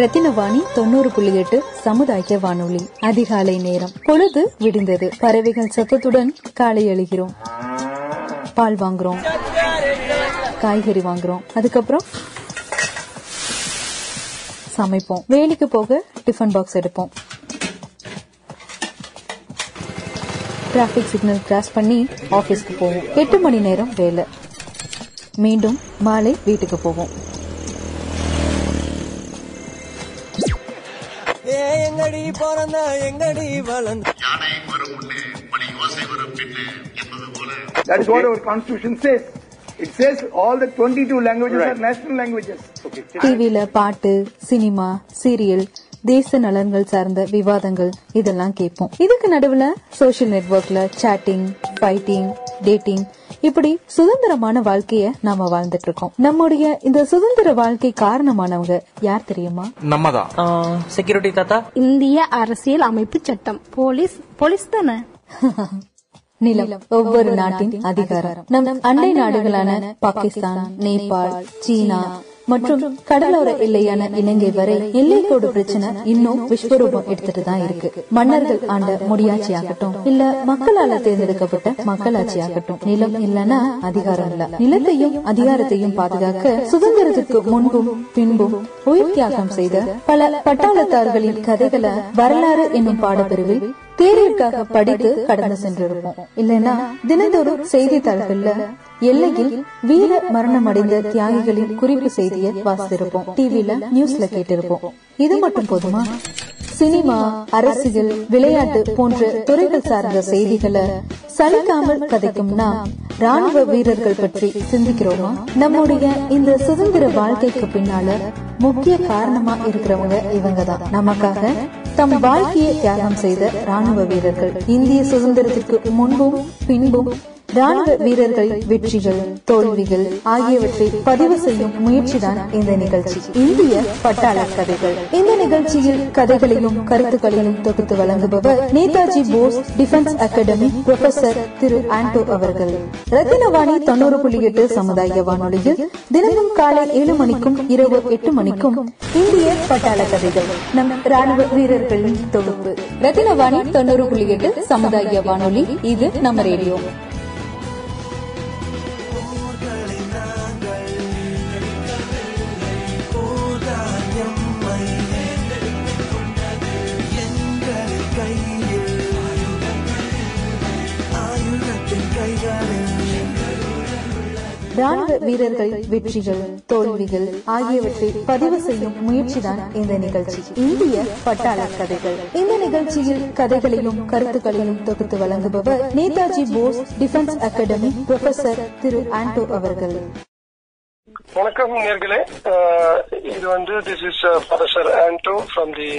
ரத்தினவாணி தொண்ணூறு புள்ளி எட்டு சமுதாய வானொலி அதிகாலை நேரம். பொழுது விடிந்தது. பறவைகள் சத்தத்துடன் காலை எழுகிறோம் பால் வாங்குறோம். காய்கறி வாங்குறோம். அதுக்கப்புறம் சமைப்போம். வேலைக்கு போக டிஃபன் பாக்ஸ் எடுப்போம். டிராபிக் சிக்னல் கிராஸ் பண்ணி ஆபீஸ்க்கு போவோம். எட்டு மணி நேரம் வேலை. மீண்டும் மாலை வீட்டுக்கு போவோம். எங்கடி பிறந்த எங்கடி வளர்ந்த That is what our constitution says. It says all the 22 languages are national languages. Okay. டிவில பாட்டு சினிமா சீரியல் தேச நலன்கள் சார்ந்த விவாதங்கள் இதெல்லாம் கேட்போம் இதுக்கு நடுவுல சோஷியல் நெட்வொர்க்ல சாட்டிங் ஃபைட்டிங் டேட்டிங் இப்படி சுதந்திரமான வாழ்க்கைய நாம வாழ்ந்துட்டு இருக்கோம் நம்முடைய இந்த சுதந்திர வாழ்க்கை காரணமானவங்க யார் தெரியுமா? செக்யூரிட்டி தாத்தா? இந்திய அரசியல் அமைப்பு சட்டம். போலீஸ் போலீஸ் தானே? நிலம் ஒவ்வொரு நாட்டின் அதிகாரம். நம் அண்டை நாடுகளான பாகிஸ்தான் நேபாள் சீனா மற்றும் கடலோர எல்லையான இலங்கை வரை எல்லைக்கோடு பிரச்சனை இன்னும் விஸ்வரூபம் எடுத்துட்டு தான் இருக்கு. மன்னர்கள் ஆண்ட முடியாட்சி ஆகட்டும் இல்ல மக்களால தேர்ந்தெடுக்கப்பட்ட மக்களாட்சி ஆகட்டும் நிலம் இல்லனா அதிகாரம் இல்ல. நிலத்தையும் அதிகாரத்தையும் பாதுகாக்க சுதந்திரத்துக்கு முன்பும் பின்பும் உயிர் தியாகம் செய்த பல பட்டாளத்தார்களின் கதைகளை வரலாறு என்னும் பாடப்பிரிவில் தேர்விற்காக படித்து கடந்து சென்றிருப்போம். இல்லைன்னா தினந்தோறும் செய்தித்தாள்கள்ல எல்லையில் வீர மரணம் அடைந்த தியாகிகளின் குறிப்பு செய்தியை வாசித்திருப்போம். டிவில நியூஸ்ல கேட்டிருப்போம். இது மட்டும் போதுமா? சினிமா அரசியல் விளையாட்டு போன்ற துறைகள் சார்ந்த செய்திகளை சலிக்காமல் கதைக்கும் நாம் ராணுவ வீரர்கள் பற்றி சிந்திக்கிறோமா? நம்முடைய இந்த சுதந்திர வாழ்க்கைக்கு பின்னால முக்கிய காரணமா இருக்கிறவங்க இவங்கதான். நமக்காக தம் வாழ்க்கையை தியாகம் செய்த ராணுவ வீரர்கள் இந்திய சுதந்திரத்திற்கு முன்பும் பின்பும் ராணுவ வீரர்கள் வெற்றிகள் தோல்விகள் ஆகியவற்றை பதிவு செய்யும் முயற்சிதான் இந்த நிகழ்ச்சி. இந்திய பட்டாள கதைகள். இந்த நிகழ்ச்சியில் கதைகளையும் கருத்துக்களையும் தொகுத்து வழங்குபவர் Netaji Bose defence academy professor Thiru Anto அவர்கள். ரத்தினவாணி தொண்ணூறு புள்ளி எட்டு சமுதாய வானொலியில் தினமும் காலை ஏழு மணிக்கும் இரவு எட்டு மணிக்கும் இந்திய பட்டாள கதைகள். நம் ராணுவ வீரர்களின் தொகுப்பு. ரத்தினவாணி தொண்ணூறு புள்ளி எட்டு சமுதாய வானொலி. இது நம்ம ரேடியோ. ராணுவ வீரர்களின் வெற்றிகள் தோல்விகள் ஆகியவற்றை பதிவு செய்யும் முயற்சிதான் இந்த நிகழ்ச்சி. இந்திய பட்டாள கதைகள். இந்த நிகழ்ச்சியில் கதைகளையும் கருத்துக்களையும் தொகுத்து வழங்குபவர் Netaji Bose defence academy professor Thiru Anto அவர்கள். வணக்கம் நேர்களே. இது வந்து this is professor Anto from the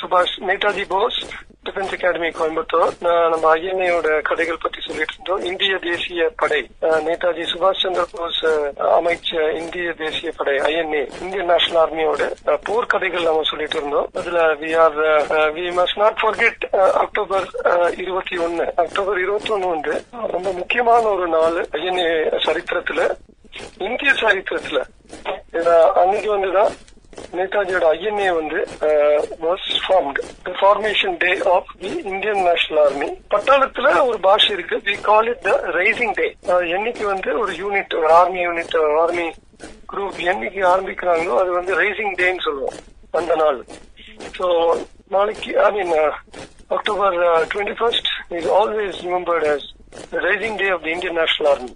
சுபாஷ் நேதாஜி போஸ் டிஃபென்ஸ் அகாடமி கோயம்புத்தூர் நான் நம்ம ஐஎன்ஏயோட கதைகள் பத்தி சொல்லிட்டு இருந்தோம். இந்திய தேசிய படை நேதாஜி சுபாஷ் சந்திர போஸ் அமைச்ச இந்திய தேசிய படை ஐஎன்ஏ இந்தியன் நேஷனல் ஆர்மியோட போர் போர்க்கதைகள் நம்ம சொல்லிட்டு இருந்தோம். அதுல we are we must not forget October இருபத்தி ஒன்னு. அக்டோபர் இருபத்தி ஒன்னு வந்து ரொம்ப முக்கியமான ஒரு நாள் ஐஎன்ஏ சரித்திரத்துல. இந்திய சாகித்யத்துல அன்னைக்கு வந்துதான் நேதாஜியோட ஐஎன்ஏ வந்து was formed the formation day of the Indian national army பட்டாளத்துல ஒரு பாஷை இருக்கு. We call it the rising day என்னைக்கு வந்து ஒரு யூனிட் ஒரு ஆர்மி யூனிட் ஆர்மி குரூப் என்னைக்கு ஆரம்பிக்கிறாங்களோ அது வந்து ரைசிங் டேன்னு சொல்லுவோம் அந்த நாள். ஸோ நாளைக்கு I mean October twenty first is always remembered as rising day of the Indian national army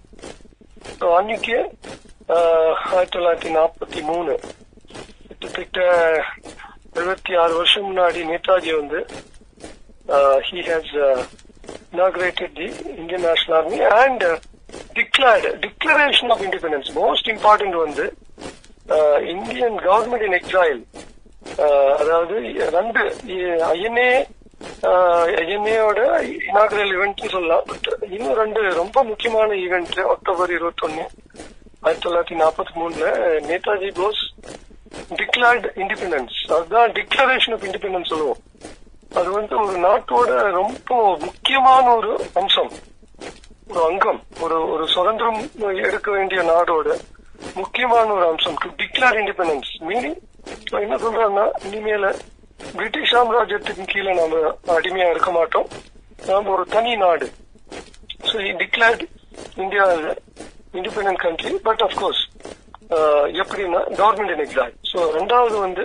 அன்னைக்கு ஆஹ், ஆயிரத்தி தொள்ளாயிரத்தி நாற்பத்தி மூணு கிட்டத்தட்ட எழுபத்தி ஆறு வருஷம் முன்னாடி நேதாஜி வந்து he has inaugurated the Indian national army and declared declaration of independence most important வந்து இந்தியன் கவர்மெண்ட் இன் எக்ஸைல் அதாவது ரெண்டு ஐஎன்ஏ எம்ஏயோட இனாகரல் ஈவெண்ட் சொல்லலாம். பட் இன்னும் ரெண்டு ரொம்ப முக்கியமான ஈவெண்ட் அக்டோபர் இருபத்தொன்னு ஆயிரத்தி தொள்ளாயிரத்தி நாற்பத்தி மூணுல நேதாஜி போஸ் டிக்ளேர்ட் இண்டிபெண்டன்ஸ் அதுதான் டிக்ளரேஷன் ஆஃப் இண்டிபெண்டன்ஸ் சொல்லுவோம். அது வந்து ஒரு நாட்டோட ரொம்ப முக்கியமான ஒரு அம்சம். ஒரு அங்கம். ஒரு ஒரு சுதந்திரம் எடுக்க வேண்டிய நாடோட முக்கியமான ஒரு அம்சம். டு டிக்ளேர் இண்டிபெண்டன்ஸ் மீனிங் என்ன சொல்றாங்கன்னா இனிமேல பிரிட்டிஷ் சாம்ராஜ்யத்தின் கீழே நாம அடிமையா இருக்க மாட்டோம். நாம ஒரு தனி நாடு. So declared India independent country but of course எப்படின்னா கவர்மெண்ட் இன் எக்ஸால் ஸோ ரெண்டாவது வந்து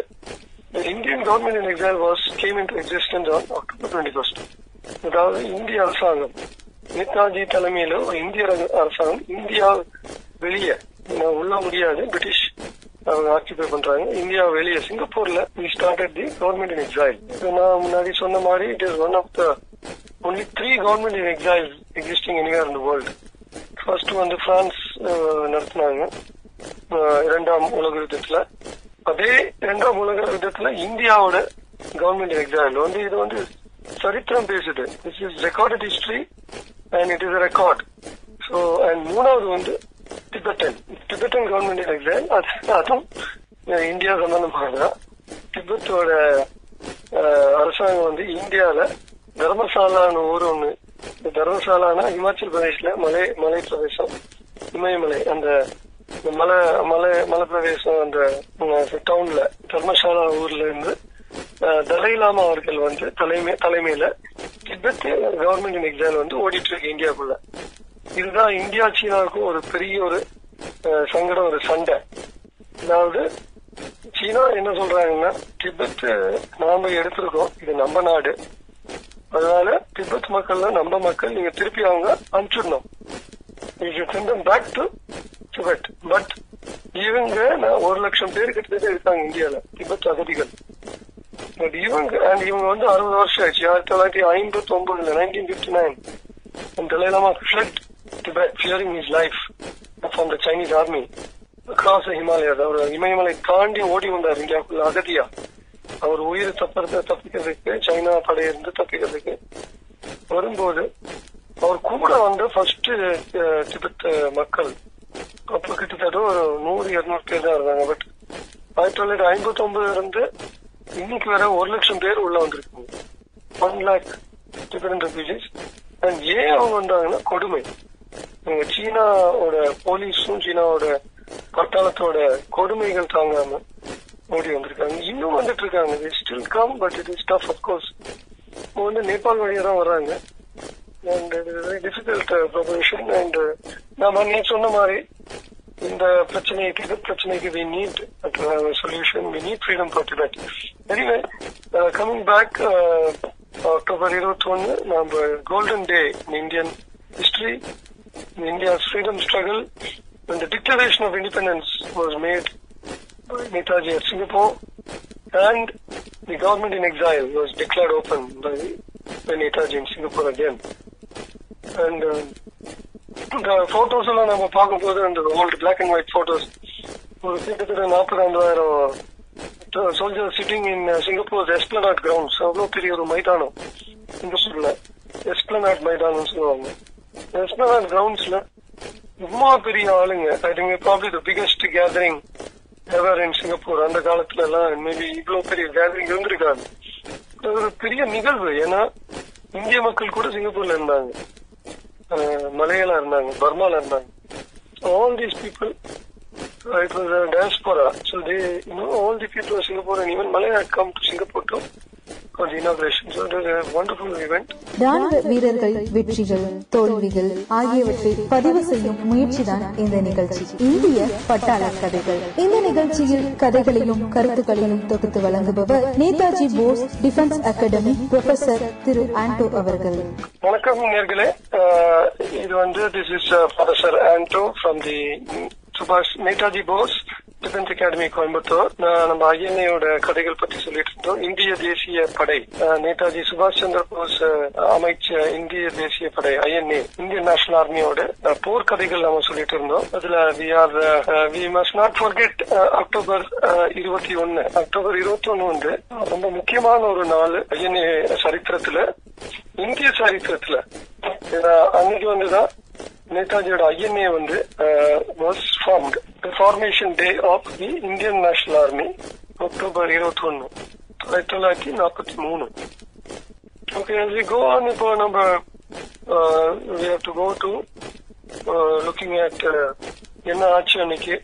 Indian government in exile was came in existence on October twenty first அதாவது இந்திய அரசாங்கம் நேதாஜி தலைமையில ஒரு இந்திய அரசாங்கம் இந்தியா வெளியே உள்ள முடியாது பிரிட்டிஷ் அவங்க ஆக்கிபை பண்றாங்க. இந்தியா வெளியே சிங்கப்பூர்ல we started the government in exile நான் முன்னாடி சொன்ன மாதிரி it is one of the only three government in exile existing anywhere in world first வந்து பிரான்ஸ் uh, நடத்தினாங்க. இரண்டாம் உலக யுத்தத்துல. அதே இரண்டாம் உலக யுத்தத்துல இந்தியாவோட கவர்மெண்ட் எக்ஸைல் வந்து இது வந்து சரித்திரம் பேசுது. This is recorded history and it is record so and மூணாவது வந்து டிபெட்டன் டிபெட்டன் கவர்மெண்ட் எக்ஸாம் அது அதுவும் அஹ், இந்தியா சம்பந்தமானதான் திபெத்தோட அரசாங்கம் வந்து இந்தியால தர்மசாலான்னு ஊர் ஒண்ணு. இந்த தர்மசாலானா இமாச்சல் பிரதேஷ்ல மலை மலை பிரதேசம். இமயமலை. அந்த மலை மலை மலை பிரதேசம் அந்த டவுன்ல தர்மசாலா ஊர்ல இருந்து அஹ், தலைலாமா அவர்கள் வந்து தலைமை தலைமையில திபெத் கவர்மெண்ட் எக்ஸாம் வந்து ஓடிட்டு இருக்கு இந்தியாவுக்குள்ள இதுதான் இந்தியா சீனாவுக்கும் ஒரு பெரிய ஒரு சங்கடம் ஒரு சண்டை. அதாவது சீனா என்ன சொல்றாங்கன்னா திபெத் நாம எடுத்திருக்கோம் இது நம்ம நாடு. அதனால திபெத் மக்கள் நம்ம மக்கள் நீங்க திருப்பி அவங்க அனுப்பிச்சிடணும். பேக் டு திபெத் பட் இவங்க நான் ஒரு லட்சம் பேர் கிட்டத்தட்ட இருக்காங்க இந்தியால திபெத் அகதிகள் பட் இவங்க அண்ட் இவங்க வந்து அறுபது வருஷம் ஆயிடுச்சு ஆயிரத்தி தொள்ளாயிரத்தி ஐம்பத்தி ஒன்பதுல nineteen fifty nine Dalai Lama fled Tibet, fearing his is life the Chinese Chinese army the Himalayas. அவர் இமயமலை uh, தாண்டி ஓடி வந்தார். இந்தியாவுக்குள்ள அகதியா. அவர் உயிர் தப்பறத தப்பிக்கிறதுக்கு சைனா படையிலிருந்து தப்பிக்கிறதுக்கு வரும்போது அவர் கூட வந்த ஃபர்ஸ்ட் திபெத் uh, uh, மக்கள் அப்ப கிட்டத்தட்ட ஒரு நூறு இருநூறு பேர் தான் இருந்தாங்க. பட் ஆயிரத்தி தொள்ளாயிரத்தி ஐம்பத்தி ஒன்பதுல இருந்து இன்னைக்கு வர ஒரு லட்சம் பேர் உள்ள வந்திருக்காங்க. One lakh Tibetan refugees and ஏன் அவங்க வந்தாங்கன்னா கொடுமை. இவங்க சீனாவோட போலீஸும் சீனாவோட பட்டாளத்தோட கொடுமைகள் தாங்காம ஓடி வந்திருக்காங்க. இன்னும் வந்துட்டு இருக்காங்க still come but it is tough of course இப்போ வந்து நேபாள் வழியா தான் வர்றாங்க. அண்ட் டிஃபிகல்ட் ப்ரொபரேஷன் அண்ட் நாம நீ சொன்ன மாதிரி இந்த பிரச்சனைக்கு இது பிரச்சனைக்கு we need solution we need freedom for Tibet anyway coming back October இருபத்தி ஒன்னு நம்ம golden day in Indian history India's freedom struggle when the Declaration of Independence was made by Netaji at Singapore and the government in exile was declared open by, by Netaji in Singapore again. And uh, இந்த photos எல்லாம் நம்ம பார்க்கும்போது அந்த old black and white photos ஒரு கிட்டத்தட்ட நாற்பது ஐம்பதாயிரம் soldier sitting in Singapore esplanade grounds அவ்வளவு பெரிய ஒரு மைதானம் சிங்கப்பூர்ல எஸ்பிளனாட் மைதானம் சொல்லுவாங்க எஸ்பிளனாட் கிரவுண்ட்ஸ்ல ரொம்ப பெரிய ஆளுங்க. I think probably the biggest gathering ever in Singapore அந்த காலத்துல எல்லாம் மேபி இவ்வளவு பெரிய கேதரிங் இருந்திருக்காது. அது ஒரு பெரிய நிகழ்வு. ஏன்னா இந்திய மக்கள் கூட சிங்கப்பூர்ல இருந்தாங்க. அஹ், மலையாளா இருந்தாங்க பர்மால இருந்தாங்க. All these people uh, it was a diaspora. So they, you know, all the people of Singapore and even Malay had come to Singapore for the inauguration. So it was a wonderful event. ராணுவ வீரர்கள் வெற்றிகள் தோல்விகள் ஆகியவற்றை பதிவு செய்யும் முயற்சிதான் இந்த நிகழ்ச்சி இந்திய பட்டாள கதைகள் இந்த நிகழ்ச்சியில் கதைகளையும் கருத்துக்களையும் தொகுத்து வழங்குபவர் Netaji Bose defence academy professor Thiru Anto அவர்கள் வணக்கம் நேர்களே இது வந்து this is professor Anto from the சுபாஷ் நேதாஜி போஸ் டிஃபென்ஸ் அகாடமி கோயம்புத்தூர். நம்ம ஐஎன்ஐயோட கதைகள் பற்றி சொல்லிட்டு இருந்தோம். இந்திய தேசிய படை நேதாஜி சுபாஷ் சந்திர போஸ் அமைச்ச இந்திய தேசிய படை ஐஎன்ஏ இந்தியன் நேஷனல் ஆர்மியோட போர்க்கதைகள் நம்ம சொல்லிட்டு இருந்தோம். அதுல we are we must not forget October இருபத்தி ஒன்னு அக்டோபர் இருபத்தி ஒன்னு வந்து ரொம்ப முக்கியமான ஒரு நாள் ஐஎன்ஏ சரித்திரத்துல. இந்திய சரித்திரத்துல அன்னைக்கு வந்துதான் நேதாஜியோட ஐஎன்ஏ வந்து was formation day of the Indian national army October இருபத்தி ஒன்னு ஆயிரத்தி தொள்ளாயிரத்தி நாற்பத்தி மூணு. ஓகே கோ ஆன் இப்போ நம்ம we have to go to looking at என்ன ஆச்சு அன்னைக்கு?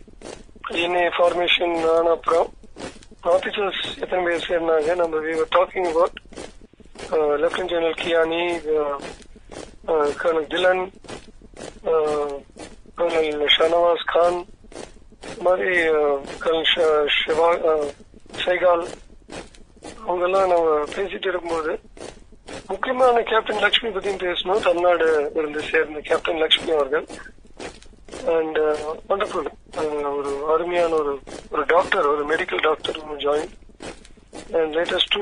ஐஎன்ஏ ஃபார்மேஷன் ஆன அப்புறம் ஆபீசர்ஸ் எத்தனை பேர் சேர்ந்தாங்க? நம்ம we talking about lieutenant general Kiani colonel Dhillon colonel Shahnawaz Khan மாதிரி கர்னல் ஷிவா சைகால் அவங்கெல்லாம் நம்ம பேசிட்டு இருக்கும்போது முக்கியமான கேப்டன் லட்சுமி பத்தியும் பேசணும். தமிழ்நாடு இருந்து சேர்ந்த கேப்டன் லட்சுமி அவர்கள். அண்ட் வண்டர்ஃபுல் uh, uh, ஒரு அருமையான ஒரு ஒரு டாக்டர் ஒரு medical doctor join and latest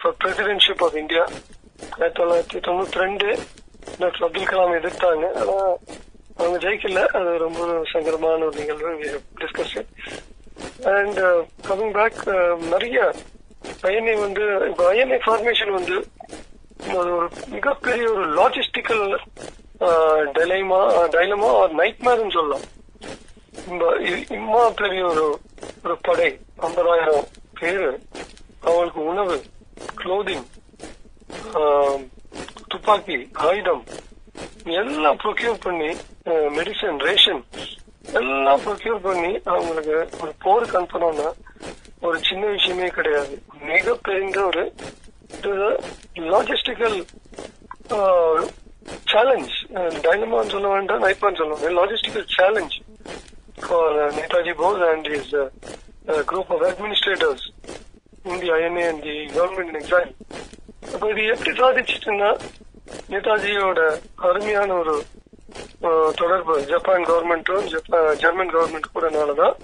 for presidentship of India ஆயிரத்தி தொள்ளாயிரத்தி தொண்ணூத்தி ரெண்டு டாக்டர் அப்துல் கலாம் எதிர்த்தாங்க. ஆனா அவங்க ஜெயிக்கல. அது ரொம்ப சங்கரமான ஒரு நிகழ்வு. டிஸ்கஸ் அண்ட் கமிங் பேக் நிறைய ஐஎன்ஏ வந்து இப்போ ஐஎன்ஏ ஃபார்மேஷன் வந்து அது ஒரு மிகப்பெரிய ஒரு லாஜிஸ்டிக்கல் டெலைமா டைலமா ஒரு நைட்மேர்னு சொல்லலாம். இம்மா பெரிய ஒரு ஒரு படை. ஐம்பதாயிரம் பேரு அவங்களுக்கு உணவு க்ளோதிங் துப்பாக்கி ஆயுதம் எல்லாம் ப்ரொக்யூர் பண்ணி மெடிசன் ரேஷன் எல்லாம் ப்ரொக்யூர் பண்ணி அவங்களுக்கு ஒரு போருக்கு அனுப்பணும்னா ஒரு சின்ன விஷயமே கிடையாது. மிகப்பெரிய ஒரு லாஜிஸ்டிக்கல் சேலஞ்ச் டைனமான்னு சொல்ல வேண்டாம் நைப்பான்னு சொல்லுவாங்க logistical challenge for Netaji Bose and is group of administrators India INA the government exam அப்ப இது எப்படி சாதிச்சுட்டுன்னா நேதாஜியோட அருமையான ஒரு தொடர்பு ஜப்பான் கவர்மெண்ட்டும் ஜெர்மன் கவர்மெண்ட் கூடனாலதான்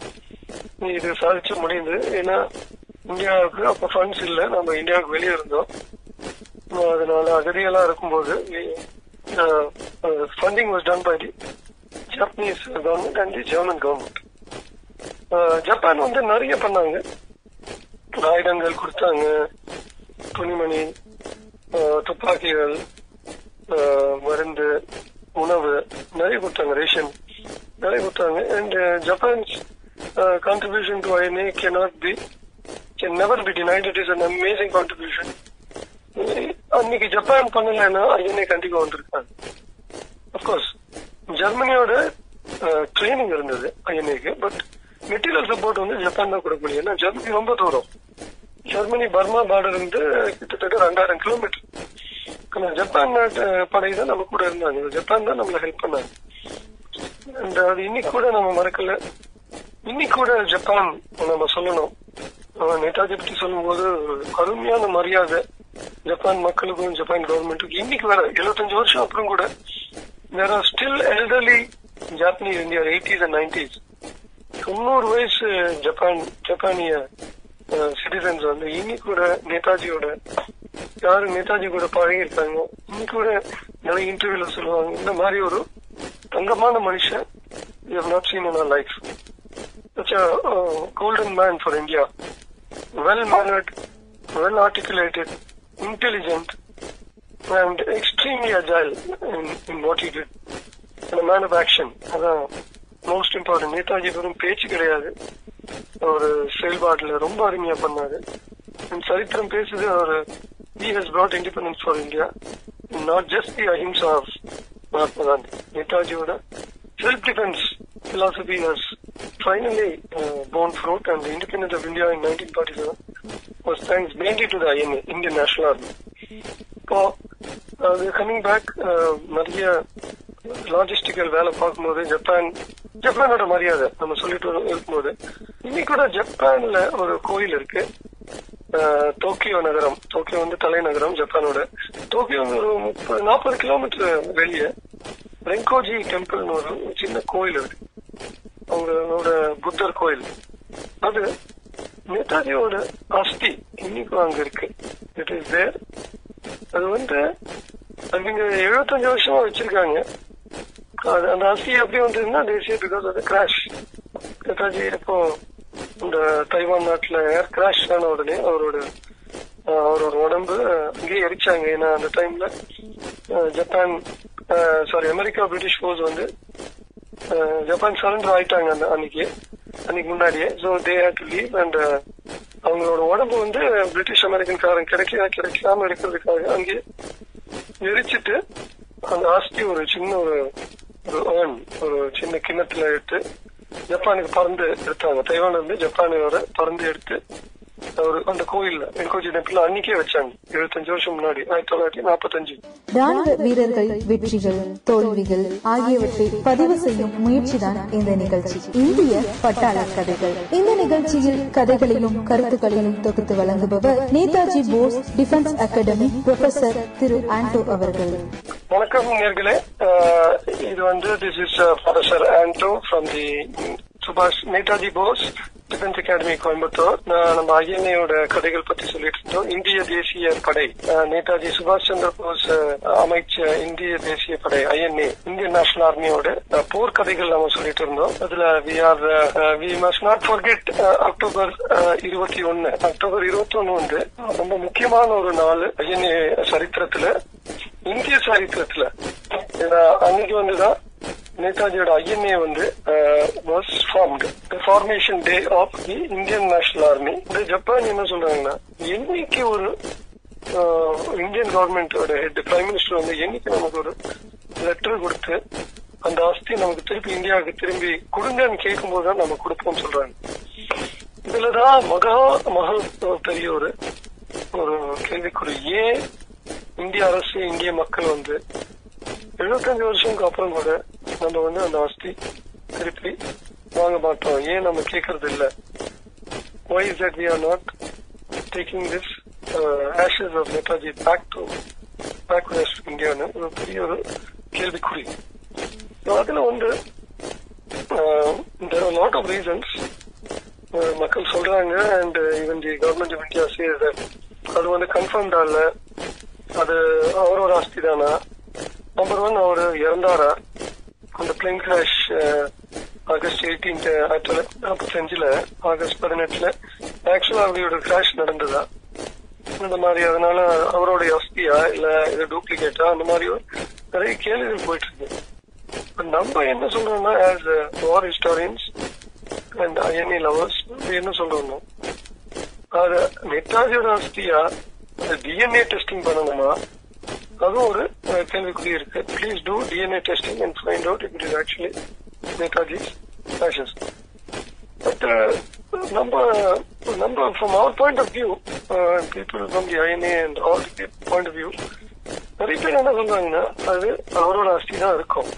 இது சாதிச்சு முடியுது ஏன்னா இந்தியாவுக்கு அப்ப ஃபண்ட்ஸ் இல்ல. நம்ம இந்தியாவுக்கு வெளியே இருந்தோம். அதனால அகதியெல்லாம் இருக்கும்போது funding was done by the Japanese government and the German government Japan வந்து நிறைய பண்ணாங்க. ஆயுதங்கள் கொடுத்தாங்க. துணிமணி துப்பாக்கிகள் மருந்து உணவு நிறைய கொடுத்தாங்க ரேஷன். நிறைய கொடுத்தாங்க. And Japan's contribution to INA not be can never be denied. It is an amazing contribution அன்னைக்கு ஜப்பான் பண்ணலைன்னா ஐஎன்ஏ கண்டிப்பா வந்திருக்காங்க அப்கோர்ஸ் ஜெர்மனியோட ட்ரைனிங் இருந்தது ஐஎன்ஏக்கு பட் மெட்டீரியல் சப்போர்ட் வந்து ஜப்பான் தான் கொடுக்க முடியும். ஏன்னா ஜெர்மனி ரொம்ப தூரம். ஜெர்மனி பர்மா பார்டர் வந்து கிட்டத்தட்ட ரெண்டாயிரம் கிலோமீட்டர் ஆனா ஜப்பான் நாட்டு படை தான் நம்ம கூட இருந்தாங்க. ஜப்பான் தான் நம்மள ஹெல்ப் பண்ணாங்க. அண்ட் அது இன்னைக்கு கூட நம்ம மறக்கல. இன்னைக்கு கூட ஜப்பான் நம்ம சொல்லணும். நேதாஜி பத்தி சொல்லும்போது அருமையான மரியாதை ஜப்பான் மக்களுக்கும் ஜப்பான் கவர்மெண்ட்டுக்கும் இன்னைக்கு வேற எழுபத்தஞ்சு வருஷம் அப்புறம் கூட there are still elderly Japanese India eighties and nineties தொண்ணூறு வயசு ஜப்பான் ஜப்பானிய சிட்டிசன்ஸ் வந்து இனி கூட நேதாஜியோட யாரு நேதாஜி கூட பழகி இருக்காங்க இனி கூட நிறைய இன்டர்வியூல சொல்லுவாங்க இந்த மாதிரி ஒரு தங்கமான மனுஷன் you have not seen in our life such a uh, golden man for India. Well mannered, well articulated, intelligent, and extremely agile in, in what he did. And a man of action. Most important Netaji வெறும் பேச்சு கிடையாது அவர் செயல்பாடுல ரொம்ப அருமையா பண்ணாரு சரித்திரம் பேசுது அவர் he has brought independence for India not just the ahimsa of Mahatma Gandhi நேதாஜியோட self defence philosophy has finally borne fruit and independence of India in nineteen forty seven thanks mainly to the Indian national army இப்போ coming back நிறைய logistical வேலை பார்க்கும்போது Japan ஜப்பானோட மரியாதை நம்ம சொல்லிட்டு இருக்கும்போது. இன்னைக்கு கூட ஜப்பான்ல ஒரு கோயில் இருக்கு. டோக்கியோ நகரம். டோக்கியோ வந்து தலைநகரம் ஜப்பானோட. டோக்கியோ ஒரு முப்பது நாற்பது கிலோமீட்டர் வெளியே ரெங்கோஜி டெம்பிள்னு ஒரு சின்ன கோயில் இருக்கு. அவங்களோட புத்தர் கோயில். அது நேதாஜியோட அஸ்தி இன்னைக்கும் அங்க இருக்கு. இட் இஸ் தேர் அது வந்து அவங்க எழுபத்தஞ்சு வருஷமா வச்சிருக்காங்க. அந்த அஸ்தி எப்படி வந்ததுன்னா தேசிய பிகாஸ் அது கிராஷ் நேதாஜி இப்போ இந்த தைவான் நாட்டுல ஏர் கிராஷ் ஆன உடனே அவரோட அவரோட உடம்பு அங்கேயே எரிச்சாங்க. ஏன்னா அந்த டைம்ல Japan sorry America British force வந்து ஜப்பான் சரண்டர் ஆயிட்டாங்க அந்த அன்னைக்கு அன்னைக்கு முன்னாடியே. So they had to leave and அவங்களோட உடம்பு வந்து பிரிட்டிஷ் அமெரிக்கன் காரன் கிடைக்க கிடைக்காம எடுக்கிறதுக்காக அங்கே எரிச்சிட்டு அந்த ஆஸ்தி ஒரு சின்ன ஒரு ஒரு ஒரு சின்ன கிண்ணத்துல எடுத்து ஜப்பானுக்கு பறந்து எடுத்தாங்க தைவான் இருந்து ஜப்பானோட பறந்து எடுத்து ஒரு அந்த கோயில்ல வெங்கோஜி டெம்பிள் அன்னைக்கே வச்சாங்க. எழுபத்தஞ்சு வருஷம் முன்னாடி ஆயிரத்தி தொள்ளாயிரத்தி நாற்பத்தஞ்சு. ராணுவ வீரர்கள் வெற்றிகள் தோல்விகள் ஆகியவற்றை பதிவு செய்யும் முயற்சிதான் இந்த நிகழ்ச்சி. இந்திய பட்டாள கதைகள். இந்த நிகழ்ச்சியில் கதைகளையும் கருத்துக்களையும் தொகுத்து வழங்குபவர் Netaji Bose defence academy professor Thiru Anto அவர்கள். வணக்கம் நேர்களே. இது வந்து this is professor Anto from the சுபாஷ் நேதாஜி போஸ் டிஃபென்ஸ் அகாடமி கோயம்புத்தூர் நம்ம ஐஎன்ஏயோட கதைகள் பத்தி சொல்லிட்டு இருந்தோம். இந்திய தேசிய படை. நேதாஜி சுபாஷ் சந்திர போஸ் அமைச்ச இந்திய தேசிய படை ஐஎன்ஏ இந்தியன் நேஷனல் ஆர்மியோட போர் கதைகள் நம்ம சொல்லிட்டு இருந்தோம். அதுல we are we must not forget October இருபத்தி ஒன்னு. அக்டோபர் இருபத்தி ஒன்னு வந்து ரொம்ப முக்கியமான ஒரு நாள் ஐஎன்ஏ சரித்திரத்துல இந்திய சரித்திரத்துல. ஏன்னா, அன்னைக்கு வந்துதான் நேதாஜியோட ஐஎன்ஏ வந்து was formed formation day of the Indian national army இந்த ஜப்பான் என்ன சொல்றாங்கன்னா என்னைக்கு ஒரு ஆஹ், இந்தியன் கவர்மெண்டோட ஹெட் பிரைம் மினிஸ்டர் வந்து என்னைக்கு நமக்கு ஒரு லெட்டர் கொடுத்து அந்த அஸ்தி நமக்கு திருப்பி இந்தியாவுக்கு திரும்பி கொடுங்கன்னு கேட்கும் போதுதான் நம்ம கொடுப்போம் சொல்றாங்க. இதுலதான் மகா மகா uh, பெரிய ஒரு ஒரு கேள்விக்குறி. ஏன் இந்திய அரசு இந்திய மக்கள் வந்து எழுபத்தஞ்சு வருஷத்துக்கு அப்புறம் கூட நம்ம வந்து அந்த அஸ்தி திருப்பி வாங்க மாட்டோம் ஏன் நம்ம கேட்கறது இல்ல why is that we are not taking this ashes of Netaji back to back to இந்தியான்னு ஒரு பெரிய ஒரு கேள்விக்குறி அதுல வந்து லாட் ஆஃப் ரீசன்ஸ் மக்கள் சொல்றாங்க and even the government of India சேர் அது வந்து கன்ஃபார்ம்டா இல்ல அது அவரோட ஆஸ்தி தானா நம்பர் ஒன் அவர் இறந்தாரா? அந்த பிளேன் கிராஷ் ஆகஸ்ட் எயிட்டீன் ஆயிரத்தி தொள்ளாயிரத்தி நாற்பத்தி அஞ்சுல ஆகஸ்ட் பதினெட்டுல ஆக்சுவலா அவரோட கிராஷ் நடந்ததா? இந்த மாதிரி அதனால அவரோட அஸ்தியா இல்ல இது டூப்ளிகேட்டா அந்த மாதிரி நிறைய கேள்விகள் போயிட்டு இருக்கு. நம்ம என்ன சொல்றோம்னா as war historians and INA lovers என்ன சொல்றோம்னா அது நெட்டாஜியோட அஸ்தியா டிஎன்ஏ டெஸ்டிங் பண்ணணுமா? அதுவும் ஒரு அஹ், கேள்விக்குறி இருக்கு. Please do DNA testing and find out it is actually Netaji ashes but நம்ம நம்ம from our point of view people from the INA and all point of view நிறைய பேர் என்ன சொல்றாங்கன்னா அது அவரோட அஸ்தி தான் இருக்கும்.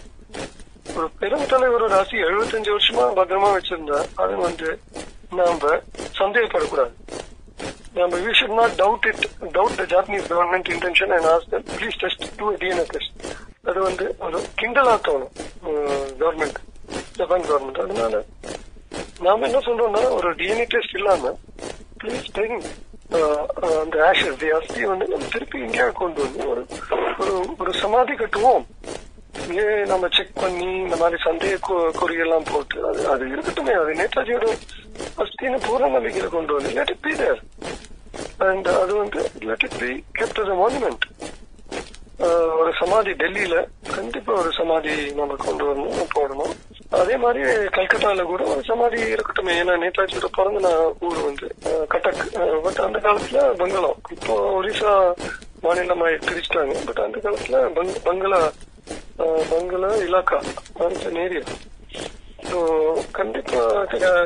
ஒரு பெரும் தலைவரோட ஆசி எழுபத்தஞ்சு வருஷமா பத்திரமா வச்சிருந்தா அது வந்து நாம சந்தேகப்படக்கூடாது. நம்ம we doubt it doubt the Japanese government intention and ask them please test do DNA test அது வந்து ஒரு கிண்டலா தோணும் கவர்மெண்ட் ஜப்பான் கவர்மெண்ட் அதனால நாம என்ன சொல்றோம்னா ஒரு டிஎன்ஏ டெஸ்ட் இல்லாம ப்ளீஸ் டெங் அந்த ஆஷஸ் தி அஸ்தி வந்து நம்ம திருப்பி இந்தியா கொண்டு வந்து ஒரு ஒரு ஒரு சமாதி கட்டுவோம். இங்கே நம்ம செக் பண்ணி இந்த மாதிரி சந்தேக குறியெல்லாம் போட்டு அது அது இருக்கட்டுமே அது நேதாஜியோட அஸ்தின்னு பூர்ண நம்பிக்கையில கொண்டு வந்து let it be there and அது வந்து let it be kept as monument ஒரு சமாதி டெல்லியில கண்டிப்பா ஒரு சமாதி நம்ம கொண்டு வரணும் போடணும். அதே மாதிரி கல்கட்டால கூட ஒரு சமாதி இருக்கட்டும். ஏன்னா நேதாஜியோட பிறந்த நான் ஊர் வந்து கட்டக் பட் அந்த காலத்துல பங்களம் இப்போ ஒரிசா மாநிலமா பிரிச்சுட்டாங்க. பட் அந்த காலத்துல பங்- பங்களா பங்களா இலாக்கா ஏரியா ஸோ கண்டிப்பா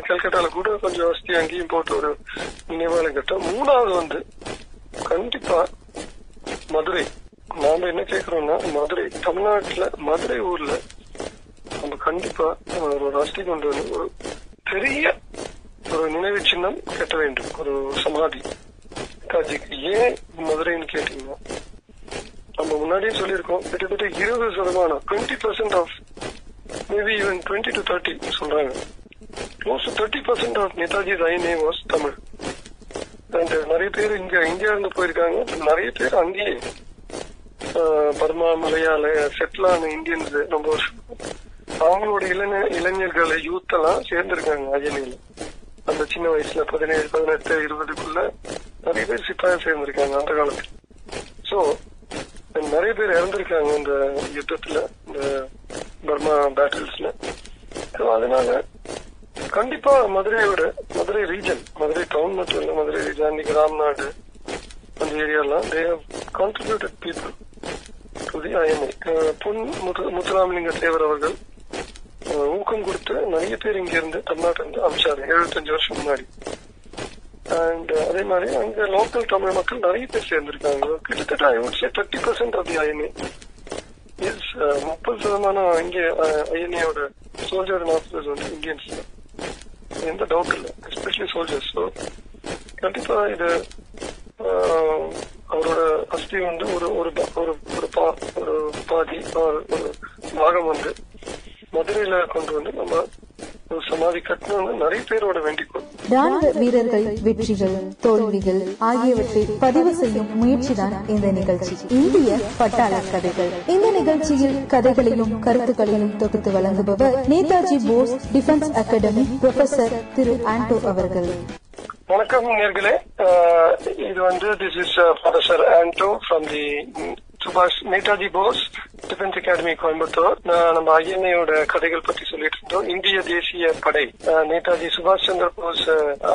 கல்கட்டால கூட கொஞ்சம் வசதி அங்கேயும் போட்டு ஒரு நினைவாலயம் கட்டம் மூணாவது வந்து கண்டிப்பா மதுரை. நாம என்ன கேக்குறோம்னா மதுரை தமிழ்நாட்டுல மதுரை ஊர்ல நம்ம கண்டிப்பா ஒரு ஒரு கொண்டு வந்து ஒரு பெரிய ஒரு நினைவு சின்னம் கட்ட வேண்டும். ஒரு சமாதி. காட்சிக்கு ஏன் மதுரைன்னு கேட்டீங்கன்னா நம்ம முன்னாடியே சொல்லியிருக்கோம் கிட்டத்தட்ட இருபது சதமானம் twenty percent of maybe even twenty to thirty சொல்றாங்க. Close to thirty percent of Netaji I was Tamil and நிறைய பேர் இங்க இந்தியா இருந்து போயிருக்காங்க. நிறைய பேர் அங்கேயே ஆஹ், பர்மா மலையாள செட்டில் ஆன இந்தியன்ஸ் ரொம்ப வருஷம் அவங்களோட இளைஞ இளைஞர்கள் யூத் எல்லாம் சேர்ந்திருக்காங்க அஜனியில அந்த சின்ன வயசுல பதினேழு பதினெட்டு இருபதுக்குள்ள நிறைய பேர் சிப்பாயா சேர்ந்திருக்காங்க அந்த காலத்துல. சோ நிறைய பேர் இறந்திருக்காங்க இந்த யுத்தத்துல இந்த பர்மா பேட்டில்ஸ்ல அதனால கண்டிப்பா மதுரையோட மதுரை ரீஜன் மதுரை டவுன் மட்டும் இல்ல மதுரை ரீஜன் இன்னைக்கு ராம்நாடு அந்த ஏரியாலாம் they have contributed people to the INA Pon Muthuramalinga Thevar அவர்கள் ஊக்கம் கொடுத்து நிறைய பேர் இங்க இருந்து தமிழ்நாட்டில இருந்து அமிச்சாரு எழுபத்தஞ்சு வருஷம் முன்னாடி. அண்ட் அதே மாதிரி அங்க லோக்கல் தமிழ் மக்கள் நிறைய பேர் சேர்ந்திருக்காங்க. கிட்டத்தட்ட I would say thirty percent of the INA is uh, முப்பது சதமானம் இங்கே ஐஎன்ஏயோட சோல்ஜர் ஆஃபீஸர்ஸ் வந்து இந்தியன்ஸ் தான். எந்த டவுட் இல்லை எஸ்பெஷலி சோல்ஜர்ஸ் ஸோ கண்டிப்பா இது uh, அவரோட அஸ்தி வந்து ஒரு ஒரு ஒரு ஒரு பா ஒரு பாதி ஒரு பாகம் வந்து மதுரையில கொண்டு வந்து நம்ம சமாதி கட்டணும்னு நிறைய பேரோட வேண்டிக்கோ ராணுவ வீரர்கள் வெற்றிகள் தோல்விகள் ஆகியவற்றை பதிவு செய்யும் முயற்சிதான் இந்த நிகழ்ச்சி. இந்திய பட்டாள கதைகள். இந்த நிகழ்ச்சியில் கதைகளையும் கருத்துக்களையும் தொகுத்து வழங்குபவர் Netaji Bose defence academy professor Thiru Anto அவர்கள். வணக்கம் நேர்களே. இது வந்து this is professor Anto from the சுபாஷ் நேதாஜி போஸ் டிஃபென்ஸ் அகாடமி கோயம்புத்தூர். நம்ம ஐஎன்ஏயோட கதைகள் பத்தி சொல்லிட்டு இருந்தோம். இந்திய தேசிய படை அஹ், நேதாஜி சுபாஷ் சந்திர போஸ்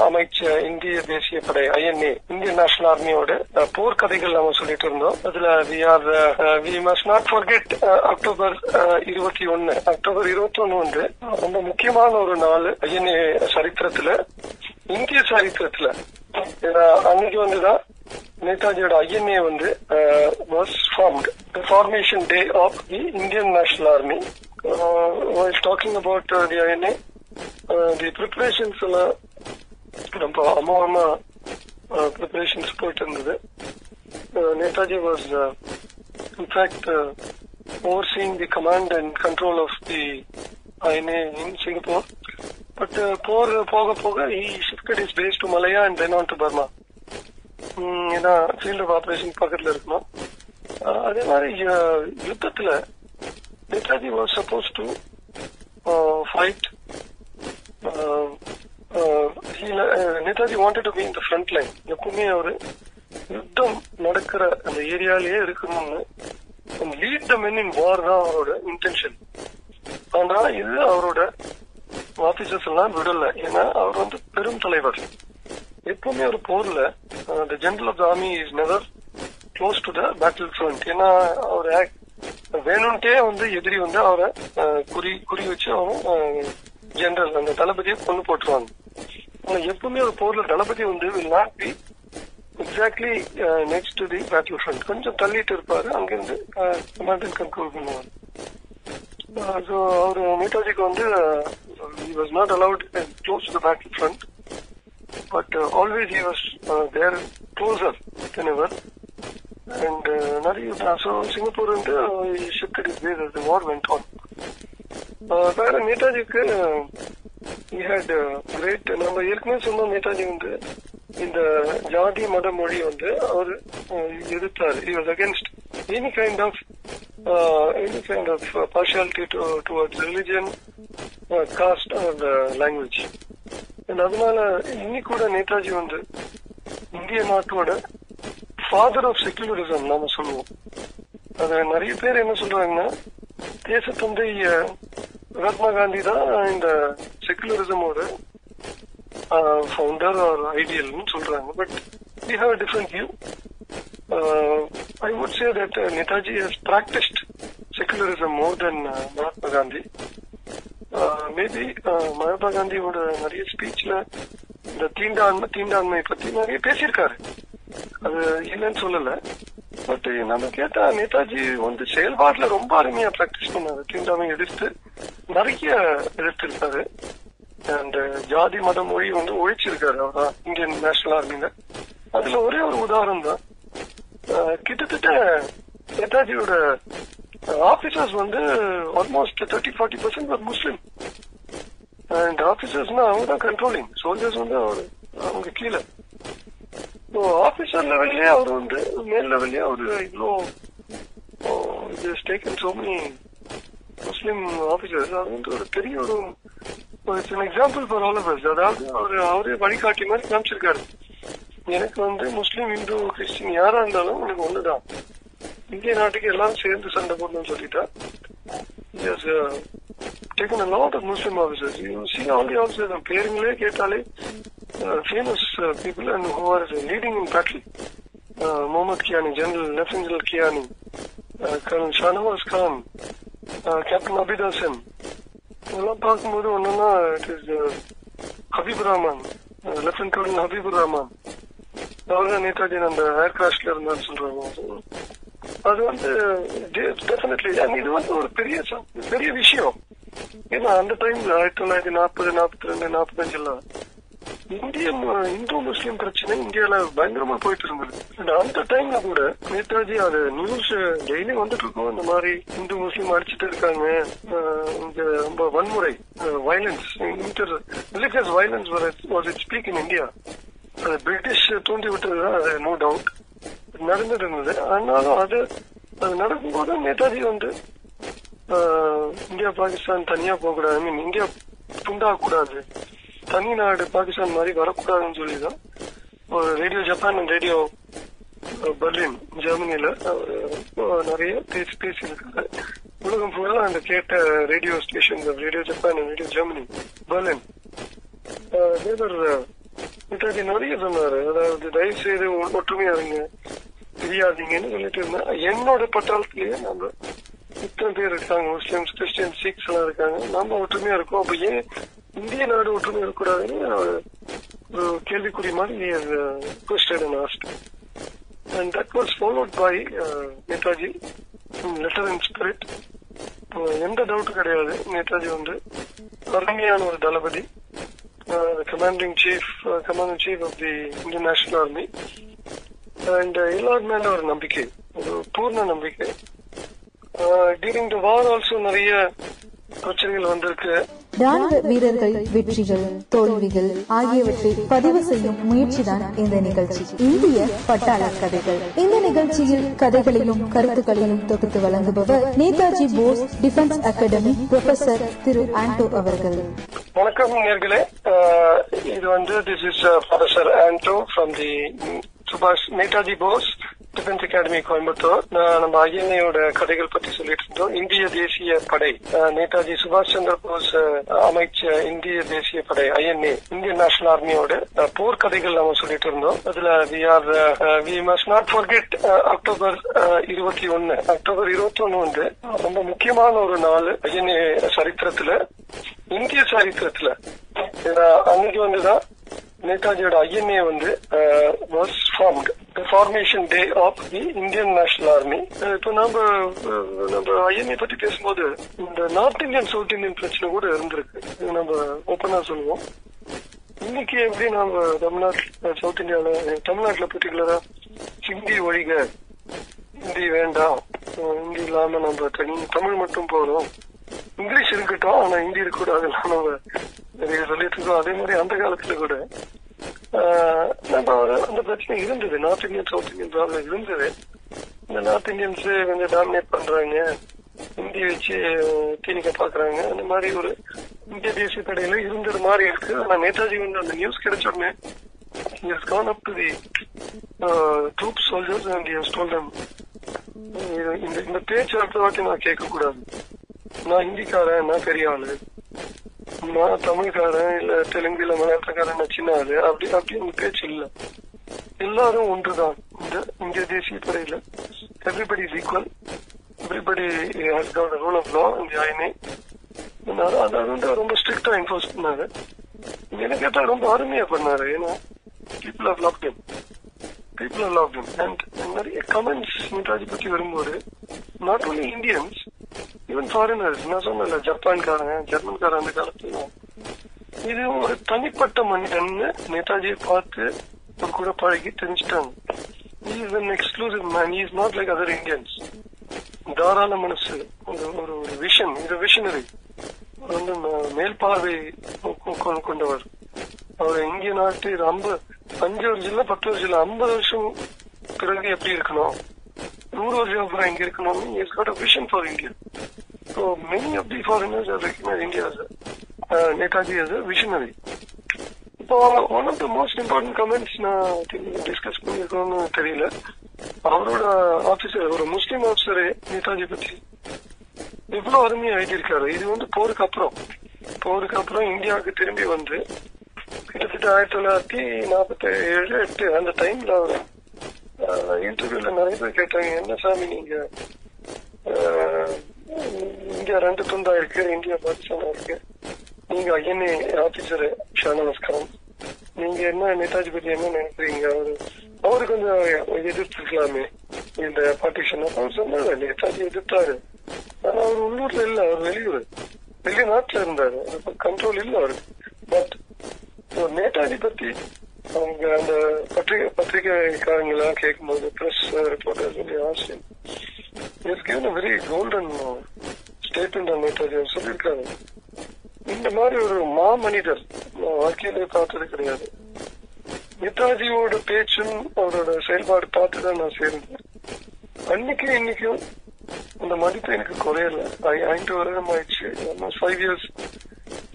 அமைச்ச இந்திய தேசிய படை ஐஎன்ஏ இந்தியன் நேஷனல் ஆர்மியோட போர் போர்க்கதைகள் நம்ம சொல்லிட்டு இருந்தோம். அதுல we are we must not forget October இருபத்தி ஒன்னு. அக்டோபர் இருபத்தி ஒன்னு வந்து ரொம்ப முக்கியமான ஒரு நாள் ஐஎன்ஏ சரித்திரத்துல. இந்திய சரித்திரத்துல ஏன்னா, அன்னைக்கு வந்துதான் நேதாஜியோட ஐஎன்ஏ வந்து was formed formation day of the Indian national army while talking about the INA the preparations எல்லாம் ரொம்ப அமோகமா ப்ரிப்பரேஷன்ஸ் போயிட்டு இருந்தது Netaji was in fact overseeing the command and control of the INA in Singapore. But uh, போர் போக போக he shifted his base to Malaya and then on to Burma. ஏன்னா field of operation பக்கத்துல இருக்கணும் அதே மாதிரி அஹ், யுத்தத்துல Netaji was suppose to fight Netaji wanted to be in the front line எப்பவுமே அவரு யுத்தம் நடக்கிற அந்த ஏரியாலேயே இருக்கணும்னு லீட் த மென் இன் வார் தான் அவரோட இன்டென்ஷன் ஆனா இது அவரோட ஆபீசர்ஸ் எல்லாம் விடல. ஏன்னா அவர் வந்து பெரும் தலைவர். எப்பவுமே ஒரு போர்ல the general of the army is never close to the battle front ஏன்னா அவர் வேணும்ட்டே வந்து எதிரி வந்து அவரை குறி குறி வச்சு அவன் ஜெனரல் அந்த தளபதியை கொண்டு போட்டுருவாங்க. ஆனா எப்பவுமே ஒரு போர்ல தளபதி வந்து will not be exactly next to the battle front கொஞ்சம் தள்ளிட்டு இருப்பாரு. அங்கிருந்து கமாண்ட் அண்ட் கண்ட்ரோல் பண்ணுவாங்க ஸோ அவர் நேதாஜிக்கு வந்து he was not allowed uh, close to the battle front but uh, always he was uh, there closer than ever and uh, நிறைய so Singapore வந்து he shifted his ways as the war went on uh, வேற நேதாஜிக்கு great நம்ம ஏற்கனவே சொன்ன நேதாஜி வந்து இந்த ஜாதி மத மொழி வந்து அவர் எதிர்த்தார் he was against any kind of any kind of partiality towards religion caste and language and அதனால இன்னி கூட நேதாஜி வந்து இந்திய நாட்டோட ஃபாதர் ஆஃப் செக்குலரிசம் நாம சொல்லுவோம். அது நிறைய பேர் என்ன சொல்றாங்கன்னா தேசத்தந்தை மகாத்மா காந்தி தான் இந்த செக்குலரிசமோட ஃபவுண்டர் ஆர் ஐடியல்னு சொல்றாங்க. But we have different view I would say that Netaji has practised secularism more than Mahatma Gandhi. Maybe Mahatma காந்தியோட நிறைய ஸ்பீச்ல இந்த தீண்டாண்மை தீண்டாண்மை பத்தி நிறைய பேசியிருக்காரு. அது இல்லைன்னு சொல்லல. பட் நம்ம கேட்டா நேதாஜி வந்து செயல்பாட்டுல ரொம்ப அருமையா பிராக்டிஸ் பண்ணாரு. தீண்டாமை எதிர்த்து நிறைய எதிர்த்திருக்காரு. அண்ட் ஜாதி மத மொழி வந்து ஒழிச்சிருக்காரு அவர்தான் இந்தியன் நேஷனல் ஆர்மியில அதுல ஒரே ஒரு உதாரணம் தான். கிட்டத்தட்ட நேதாஜியோட ஆபீசர்ஸ் வந்து ஆல்மோஸ்ட் தேர்ட்டி ஃபார்ட்டி பர்சன்ட் ஒரு முஸ்லீம் அண்ட் ஆபீசர்ஸ்னா அவங்க தான் கண்ட்ரோலிங் சோல்ஜர்ஸ் வந்து அவர் அவங்க கீழே. ஆபீசர் லெவல்லயே அவர் வந்து மேல் லெவல்லயே அவர் இவ்வளோ இது taken so many Muslim officers அது வந்து ஒரு பெரிய ஒரு எக்ஸாம்பிள் ஃபார் ஆல் ஆஃப் அதாவது அவர் அவரே வழிகாட்டி மாதிரி காமிச்சிருக்காரு. எனக்கு வந்து முஸ்லீம் இந்து கிறிஸ்டின் யாரா இருந்தாலும் எனக்கு ஒண்ணுதான். இந்திய நாட்டுக்கு எல்லாரும் சேர்ந்து சண்டை போடணும்னு சொல்லிட்டா. Yes uh, taken a lot of Muslim officers. You see all the பேருங்களே கேட்டாலே famous people and who are leading in battle Mohammed Kiani general lieutenant general Kiani colonel Shahnawaz Khan captain Abid Hasan இதெல்லாம் பார்க்கும்போது ஒன்னொன்னா it is Habib Rahman lieutenant colonel Habibur Rahman அவர் தான் நேதாஜி அந்த ஏர்கிராஃப்ட்ல இருந்தான்னு சொல்றாங்க. அது வந்து டெஃபினெட்லி இது வந்து ஒரு பெரிய பெரிய விஷயம். ஏன்னா அந்த டைம்ல ஆயிரத்தி தொள்ளாயிரத்தி நாற்பது நாற்பத்தி ரெண்டு நாற்பத்தஞ்சுல இந்திய இந்து முஸ்லீம் பிரச்சனை இந்தியால பயங்கரமா போயிட்டு இருந்தது. அந்த டைம்ல கூட நேதாஜி அது நியூஸ் டெய்லி வந்துட்டு இருக்கும். இந்த மாதிரி இந்து முஸ்லீம் அடிச்சிட்டு இருக்காங்க. அஹ், இங்க ரொம்ப வன்முறை violence inter religious violence was it speak in India அது பிரிட்டிஷ் தூண்டி விட்டது நோ டவுட் நடந்துட்டு ஆனாலும் அது அது நடக்கும்போது நேதாஜி வந்து ஆஹ், இந்தியா பாகிஸ்தான் தனியா போகக்கூடாது ஐ மீன் இந்தியா துண்டாக கூடாது தனி நாடு பாகிஸ்தான் மாதிரி வரக்கூடாதுன்னு சொல்லிதான் ஒரு radio Japan and radio Berlin ஜெர்மனில நிறைய பேசி பேசியிருக்காரு உலகம் ஃபுல்லா அந்த கேட்ட radio station radio Japan radio Germany Berlin Thevar Netaji நிறைய சொன்னாரு. அதாவது தயவு செய்து ஒற்றுமையா இருங்க. தெரியாதீங்கன்னு சொல்லிட்டு இருந்தேன் என்னோட பட்டாளத்திலேயே நம்ம இத்தனை பேர் இருக்காங்க. முஸ்லிம்ஸ் கிறிஸ்டியன் சிக்ஸ் எல்லாம் இருக்காங்க. நம்ம ஒற்றுமையா இருக்கோம். அப்ப ஏன் இந்திய நாடு ஒற்றுமையா இருக்கக்கூடாதுன்னு ஒரு கேள்விக்குறி மாதிரி question and asked and that was followed by Netaji letter in spirit எந்த டவுட்டும் கிடையாது. நேதாஜி வந்து அருமையான ஒரு தளபதி. Commanding chief commanding chief of the Indian National Army and எல்லார் மேல ஒரு நம்பிக்கை ஒரு பூர்ண நம்பிக்கை. டியூரிங் த வார் ஆல்சோ நிறைய பிரச்சனைகள் வந்திருக்கு. ராணுவ வீரர்கள் வெற்றிகள் தோல்விகள் ஆகியவற்றை பதிவு செய்யும் முயற்சிதான் இந்த நிகழ்ச்சி. இந்திய பட்டாள கதைகள். இந்த நிகழ்ச்சியில் கதைகளையும் கருத்துக்களையும் தொகுத்து வழங்குபவர் Netaji Bose Defence Academy professor Thiru Anto அவர்கள். வணக்கம் நேர்களே. இது வந்து this is professor Anto from the சுபாஷ் Netaji Bose. Defence Academy Coimbatore. நம்ம ஐஎன்ஏயோட கதைகள் பத்தி சொல்லிட்டு இருந்தோம். இந்திய தேசிய படை அஹ், நேதாஜி சுபாஷ் சந்திர போஸ் அமைச்ச இந்திய தேசிய படை ஐஎன்ஏ இந்தியன் நேஷனல் ஆர்மியோட அஹ், போர்க்கதைகள் நம்ம சொல்லிட்டு இருந்தோம். அதுல we are we must not forget October இருபத்தி ஒன்னு. அக்டோபர் இருபத்தி ஒன்னு வந்து ரொம்ப முக்கியமான ஒரு நாள் ஐஎன்ஏ சரித்திரத்துல இந்திய சரித்திரத்துல. ஏன்னா, அன்னைக்கு வந்துதான் நேதாஜியோட ஐஎன்ஏ வந்து was formed formation day of the Indian National Army இப்போ uh, நம்ம நம்ம ஐஎன்ஏ பத்தி பேசும்போது இந்த நார்த் இந்தியன் சவுத் இந்தியன் பிரச்சனை கூட இருந்திருக்கு. நம்ம ஓப்பனா சொல்லுவோம். இன்னைக்கு எப்படி நம்ம தமிழ்நாட்டில் சவுத் இந்தியால தமிழ்நாட்டுல பர்டிகுலரா ஹிந்தி ஒழிக ஹிந்தி வேண்டாம் ஹிந்தி இல்லாம நம்ம தனி தமிழ் மட்டும் போதும் இங்கிலீஷ் இருக்கட்டும் ஆனா ஹிந்தி இருக்கக்கூடாது நம்ம நிறைய சொல்லிட்டு இருக்கோம். அதே மாதிரி அந்த காலத்துல கூட ஆஹ் நம்ம ஒரு அந்த பிரச்சனை இருந்தது. North Indian south Indian problem இருந்தது. இந்த நார்த் இந்தியன்ஸ் கொஞ்சம் டாமினேட் பண்றாங்க. ஹிந்தி வச்சு தீனிக்க பாக்குறாங்க. அந்த மாதிரி ஒரு இந்திய தேசிய தடையில இருந்தது மாதிரி இருக்கு. ஆனா நேதாஜி வந்து அந்த நியூஸ் கிடைச்ச உடனே கான் அப் gone up to the uh, troop "இது- இந்த இந்த பேச்சு அடுத்த வாட்டி நான் கேட்க கூடாது நான் ஹிந்திக்காரன் நான் பெரிய ஆளு. நான் தமிழ்காரன் இல்ல தெலுங்கு இல்ல மலையாளத்துக்காரன் நான் சின்ன ஆளு. அப்படி அப்படி இந்த பேச்சு இல்ல. எல்லாரும் ஒன்றுதான். இந்த இந்திய தேசிய படையில everybody is equal everybody has got rule of law இந்த ஐனே அதை வந்து ரொம்ப ஸ்ட்ரிக்டா என்ஃபோர்ஸ் பண்ணாரு. எனக்கு கேட்டா ரொம்ப அருமையா பண்ணாரு. ஏன்னா people of lockdown him people of love him and நிறைய கமெண்ட்ஸ் நேதாஜி பத்தி வரும்போது not only Indians even foreigners நான் சொன்னல ஜப்பான்காரங்க ஜெர்மன்காரன் அந்த காலத்துல இது ஒரு தனிப்பட்ட மனிதன் நேதாஜியை பார்த்து ஒரு கூட பழகி தெரிஞ்சுட்டாங்க. Is an exclusive man is not like other Indians தாராள மனசு ஒரு ஒரு ஒரு விஷன் இது விஷனரி வந்து மேல் பார்வை கொ- கொண்டவர். அவர் இந்திய நாட்டு ரொம்ப அஞ்சு வருஷம் இல்ல பத்து வருஷம் இல்ல ஐம்பது வருஷம் பிறகு எப்படி இருக்கணும்? நூறு வருஷம் அப்புறம் எங்க இருக்கணும்? Got a vision for India so many of the foreigners are recognise India Netaji as a visionary இப்போ one of the most important comments நான் டிஸ்கஸ் பண்ணிருக்கோம்னு தெரியல. அவரோட ஆபீசர் ஒரு முஸ்லீம் ஆபீசரே நேதாஜி பத்தி. எவ்வளவு அருமையா எழுதியிருக்காரு. இது வந்து போருக்கு அப்புறம். போருக்கு அப்புறம் இந்தியாவுக்கு திரும்பி வந்து கிட்டத்தட்ட ஆயிரத்தி தொள்ளாயிரத்தி நாற்பத்தி ஏழு எட்டு அந்த டைம்ல அவர் இன்டர்வியூல நிறைய பேர் கேட்டாங்க என்ன சாமி நீங்க ஆஹ், இந்தியா ரெண்டு துண்டா இருக்கு இந்தியா பாகிஸ்தானா இருக்கு? நீங்க ஐஎன்ஏ ஆபீசர் ஷா கான் நீங்க என்ன நேதாஜி பத்தி என்ன நினைக்கிறீங்க? அவரு அவரு கொஞ்சம் எதிர்த்துக்கலாமே இந்த பார்ட்டிஷன் அவர் சொன்னாரு நேதாஜி எதிர்த்தாரு. ஆனா அவர் உள்ளூர்ல இல்ல அவர் வெளியூர். வெளிநாட்டுல இருந்தாரு. கண்ட்ரோல் இல்ல அவருக்கு. பட் நேதாஜி பத்தி அவங்க அந்த பத்திரிகை பத்திரிகைக்காரங்க எல்லாம் கேட்கும்போது பிரஸ் ரிப்போர்ட்டர்ஸ் சொல்லி ஆசியம் is given a very golden uh, statement on Netaji அவர் சொல்லியிருக்காரு இந்த மாதிரி ஒரு மா மனிதர் நான் வாழ்க்கையிலே பார்த்தது கிடையாது. நேதாஜியோட பேச்சும் அவரோட செயல்பாடு பார்த்து தான் நான் சேர்ந்தேன். அன்னைக்கு இன்னைக்கும் அந்த மதிப்பு எனக்கு குறையல. ஐ- ஐந்து வருடம் ஆயிடுச்சு. Five years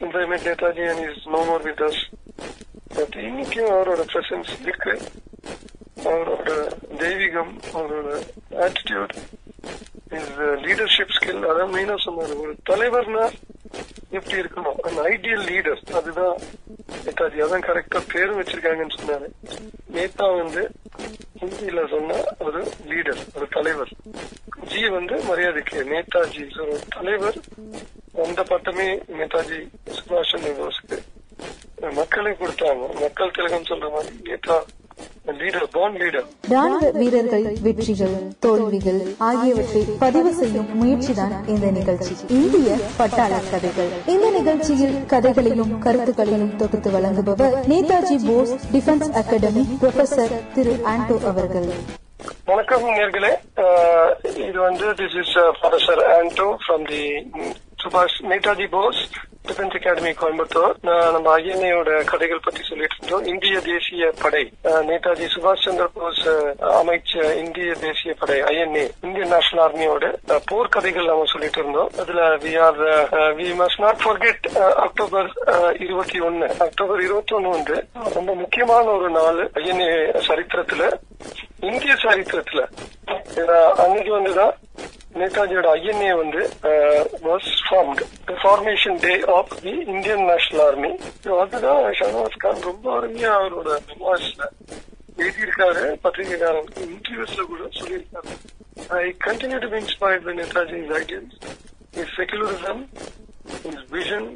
Netaji and is no more with us இன்னைக்கும் அவரோட பிரசன்ஸ் இருக்கு. அவரோட தெய்வீகம் அவரோட ஆட்டிடியூட் இஸ் லீடர்ஷிப் ஸ்கில் அதான் மெயினா சொன்னாரு. ஒரு தலைவர்னா எப்படி இருக்கணும்? அந்த ஐடியல் லீடர் அதுதான் நேதாஜி. அதான் கரெக்டா பேரும் வச்சிருக்காங்கன்னு சொன்னாரு. நேதா வந்து ஹிந்தியில சொன்னா ஒரு லீடர் ஒரு தலைவர். ஜி வந்து மரியாதைக்கு நேதாஜி. ஒரு தலைவர் அந்த பட்டமே நேதாஜி சுபாஷ் சந்திர போஸ்க்கு. மக்களை கொடுத்தாங்க. மக்கள் திலகம் சொல்ற மாதிரி ராணுவ வீரர்கள் வெற்றிகள் தோல்விகள் ஆகியவற்றை பதிவு செய்யும் முயற்சிதான் இந்த நிகழ்ச்சி. இந்திய பட்டாள கதைகள். இந்த நிகழ்ச்சியில் கதைகளையும் கருத்துக்களையும் தொகுத்து வழங்குபவர் Netaji Bose Defence Academy professor Thiru Anto அவர்கள். வணக்கம் நேர்களே. இது வந்து this is professor Anto from the சுபாஷ் Netaji Bose. Defence Academy Coimbatore. நம்ம ஐஎன்ஏயோட கதைகள் பத்தி சொல்லிட்டு இருந்தோம். இந்திய தேசிய படை நேதாஜி சுபாஷ் சந்திர போஸ் அமைச்ச இந்திய தேசிய படை ஐஎன்ஏ இந்தியன் நேஷனல் ஆர்மியோட போர்க்கதைகள் நம்ம சொல்லிட்டு இருந்தோம். அதுல we are we must not forget October இருபத்தி ஒன்னு. அக்டோபர் இருபத்தி ஒன்னு வந்து ரொம்ப முக்கியமான ஒரு நாள் ஐஎன்ஏ சரித்திரத்துல இந்திய சரித்திரத்துல. ஏன்னா, அன்னைக்கு வந்துதான் நேதாஜியோட ஐஎன்ஏ வந்து was formed formation day of the Indian National Army அதுதான் ஷனவாஸ் கான் ரொம்ப அருமையா அவரோட மெமோர்ஸ்ல எழுதியிருக்காரு பத்திரிகைக்காரன் இன்டர்வியூஸ்ல கூட சொல்லியிருக்காரு. I continue to be inspired by Netaji ideals is secularism is vision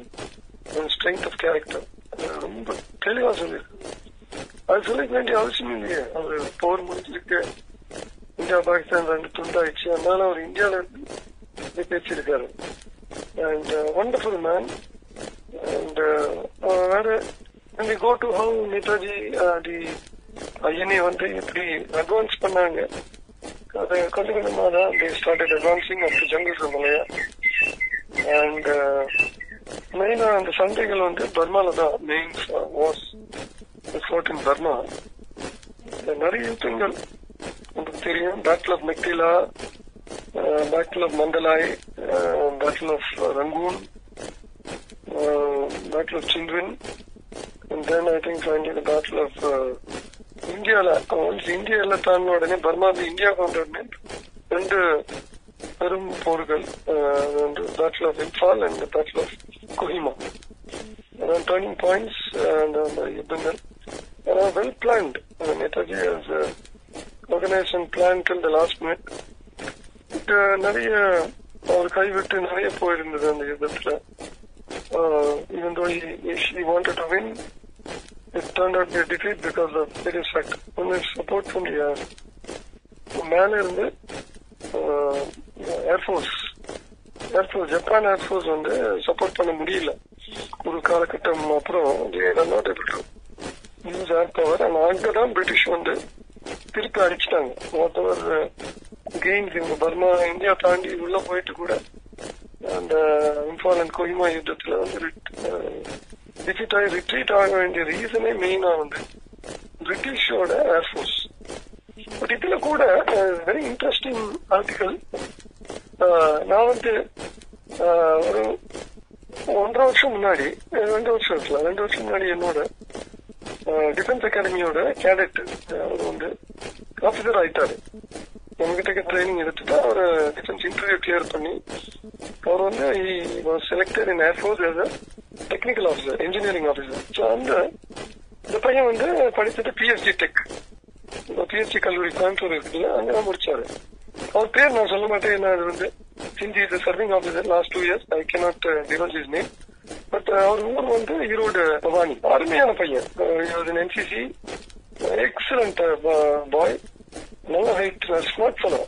and strength of character ரொம்ப தெளிவா சொல்லியிருக்காரு. அது சொல்லிக்க வேண்டிய அவசியம் இல்லையே. அவர் போர் முடிஞ்சிருக்கு. இந்தியா பாகிஸ்தான் ரெண்டு துண்டாயிடுச்சு அதனால அவர் இந்தியால இருந்து பேசியிருக்காரு. அண்ட் ஒண்டர்ஃபுல் மேன் அண்ட் வேற and go to how Netaji the INA வந்து எப்படி அட்வான்ஸ் பண்ணாங்க அது கொஞ்சம் கொஞ்சமாக தான் they started advancing up to jungle சமலையா and மெயினா அந்த சண்டைகள் வந்து பர்மால தான் main was fought in Burma நிறைய யுத்தங்கள் உங்களுக்கு தெரியும் battle of Meiktila battle of Mandalay battle of Rangoon battle of children and then I think finally the battle of இந்தியாவில் ஒன்ஸ் இந்தியாவில் தாண்டின உடனே பர்மா வந்து இந்தியா கொண்ட உடனே ரெண்டு பெரும் போர்கள் battle of Imphal and battle of Kohima அதான் டேர்னிங் பாயிண்ட்ஸ் அந்த அந்த யுத்தங்கள். Well planned Netaji has organisation plan till the last minute நிறைய அவர் கைவிட்டு நிறைய போயிருந்தது அந்த யுத்தத்துல. uh, even though he, he wanted to win, it turned out to be a defeat because of various factors. One is support from the uh, மேல இருந்து air force air force Japan air force வந்து support பண்ண முடியல. ஒரு காலகட்டம் அப்புறம் not able to use air power and அங்கதான் British வந்து திருப்பி அடிச்சிட்டாங்க. வாட் எவர் கெயின்ஸ் uh, இவங்க பர்மா இந்தியா தாண்டி உள்ள போயிட்டு கூட அந்த இம்பால் அண்ட் கொஹிமா யுத்தத்துல வந்து டிஃபிட் uh, ஆகி ரிட்ரீட் ஆக வேண்டிய ரீசனே மெயினா வந்து பிரிட்டிஷோட ஏர்ஃபோர்ஸ் பட் இதுல கூட வெரி இன்ட்ரெஸ்டிங் ஆர்டிகல் நான் வந்து uh, ஒரு ஒன்றரை வருஷம் முன்னாடி ரெண்டு வருஷம் இருக்குல்ல ரெண்டு வருஷம் முன்னாடி என்னோட டிஃபென்ஸ் அகாடமியோட கேடட் அவர் வந்து ஆஃபீஸர் ஆயிட்டாரு நம்மகிட்ட ட்ரைனிங் எடுத்துட்டு அவர் டிஃபென்ஸ் இன்டர்வியூ கிளியர் பண்ணி அவர் வந்து செலக்டட் இன் ஏர்ஃபோர்ஸ் as a technical officer engineering officer so அந்த இந்த பையன் வந்து படித்தது பிஎஸ்சி டெக் பிஎஸ்சி கல்லூரி கோயம்புத்தூர் இருக்குல்ல அங்கதான் முடிச்சாரு அவர் பேர் நான் சொல்ல மாட்டேன் என்ன அது வந்து Hindi is serving officer last two years I cannot divulge his name அவர் ஊர் வந்து ஈரோடு பவானி. அருமையான பையன். என்சிசி எக்ஸலண்ட் பாய் நல்ல ஹைட் ஸ்மார்ட் ஃபெலோ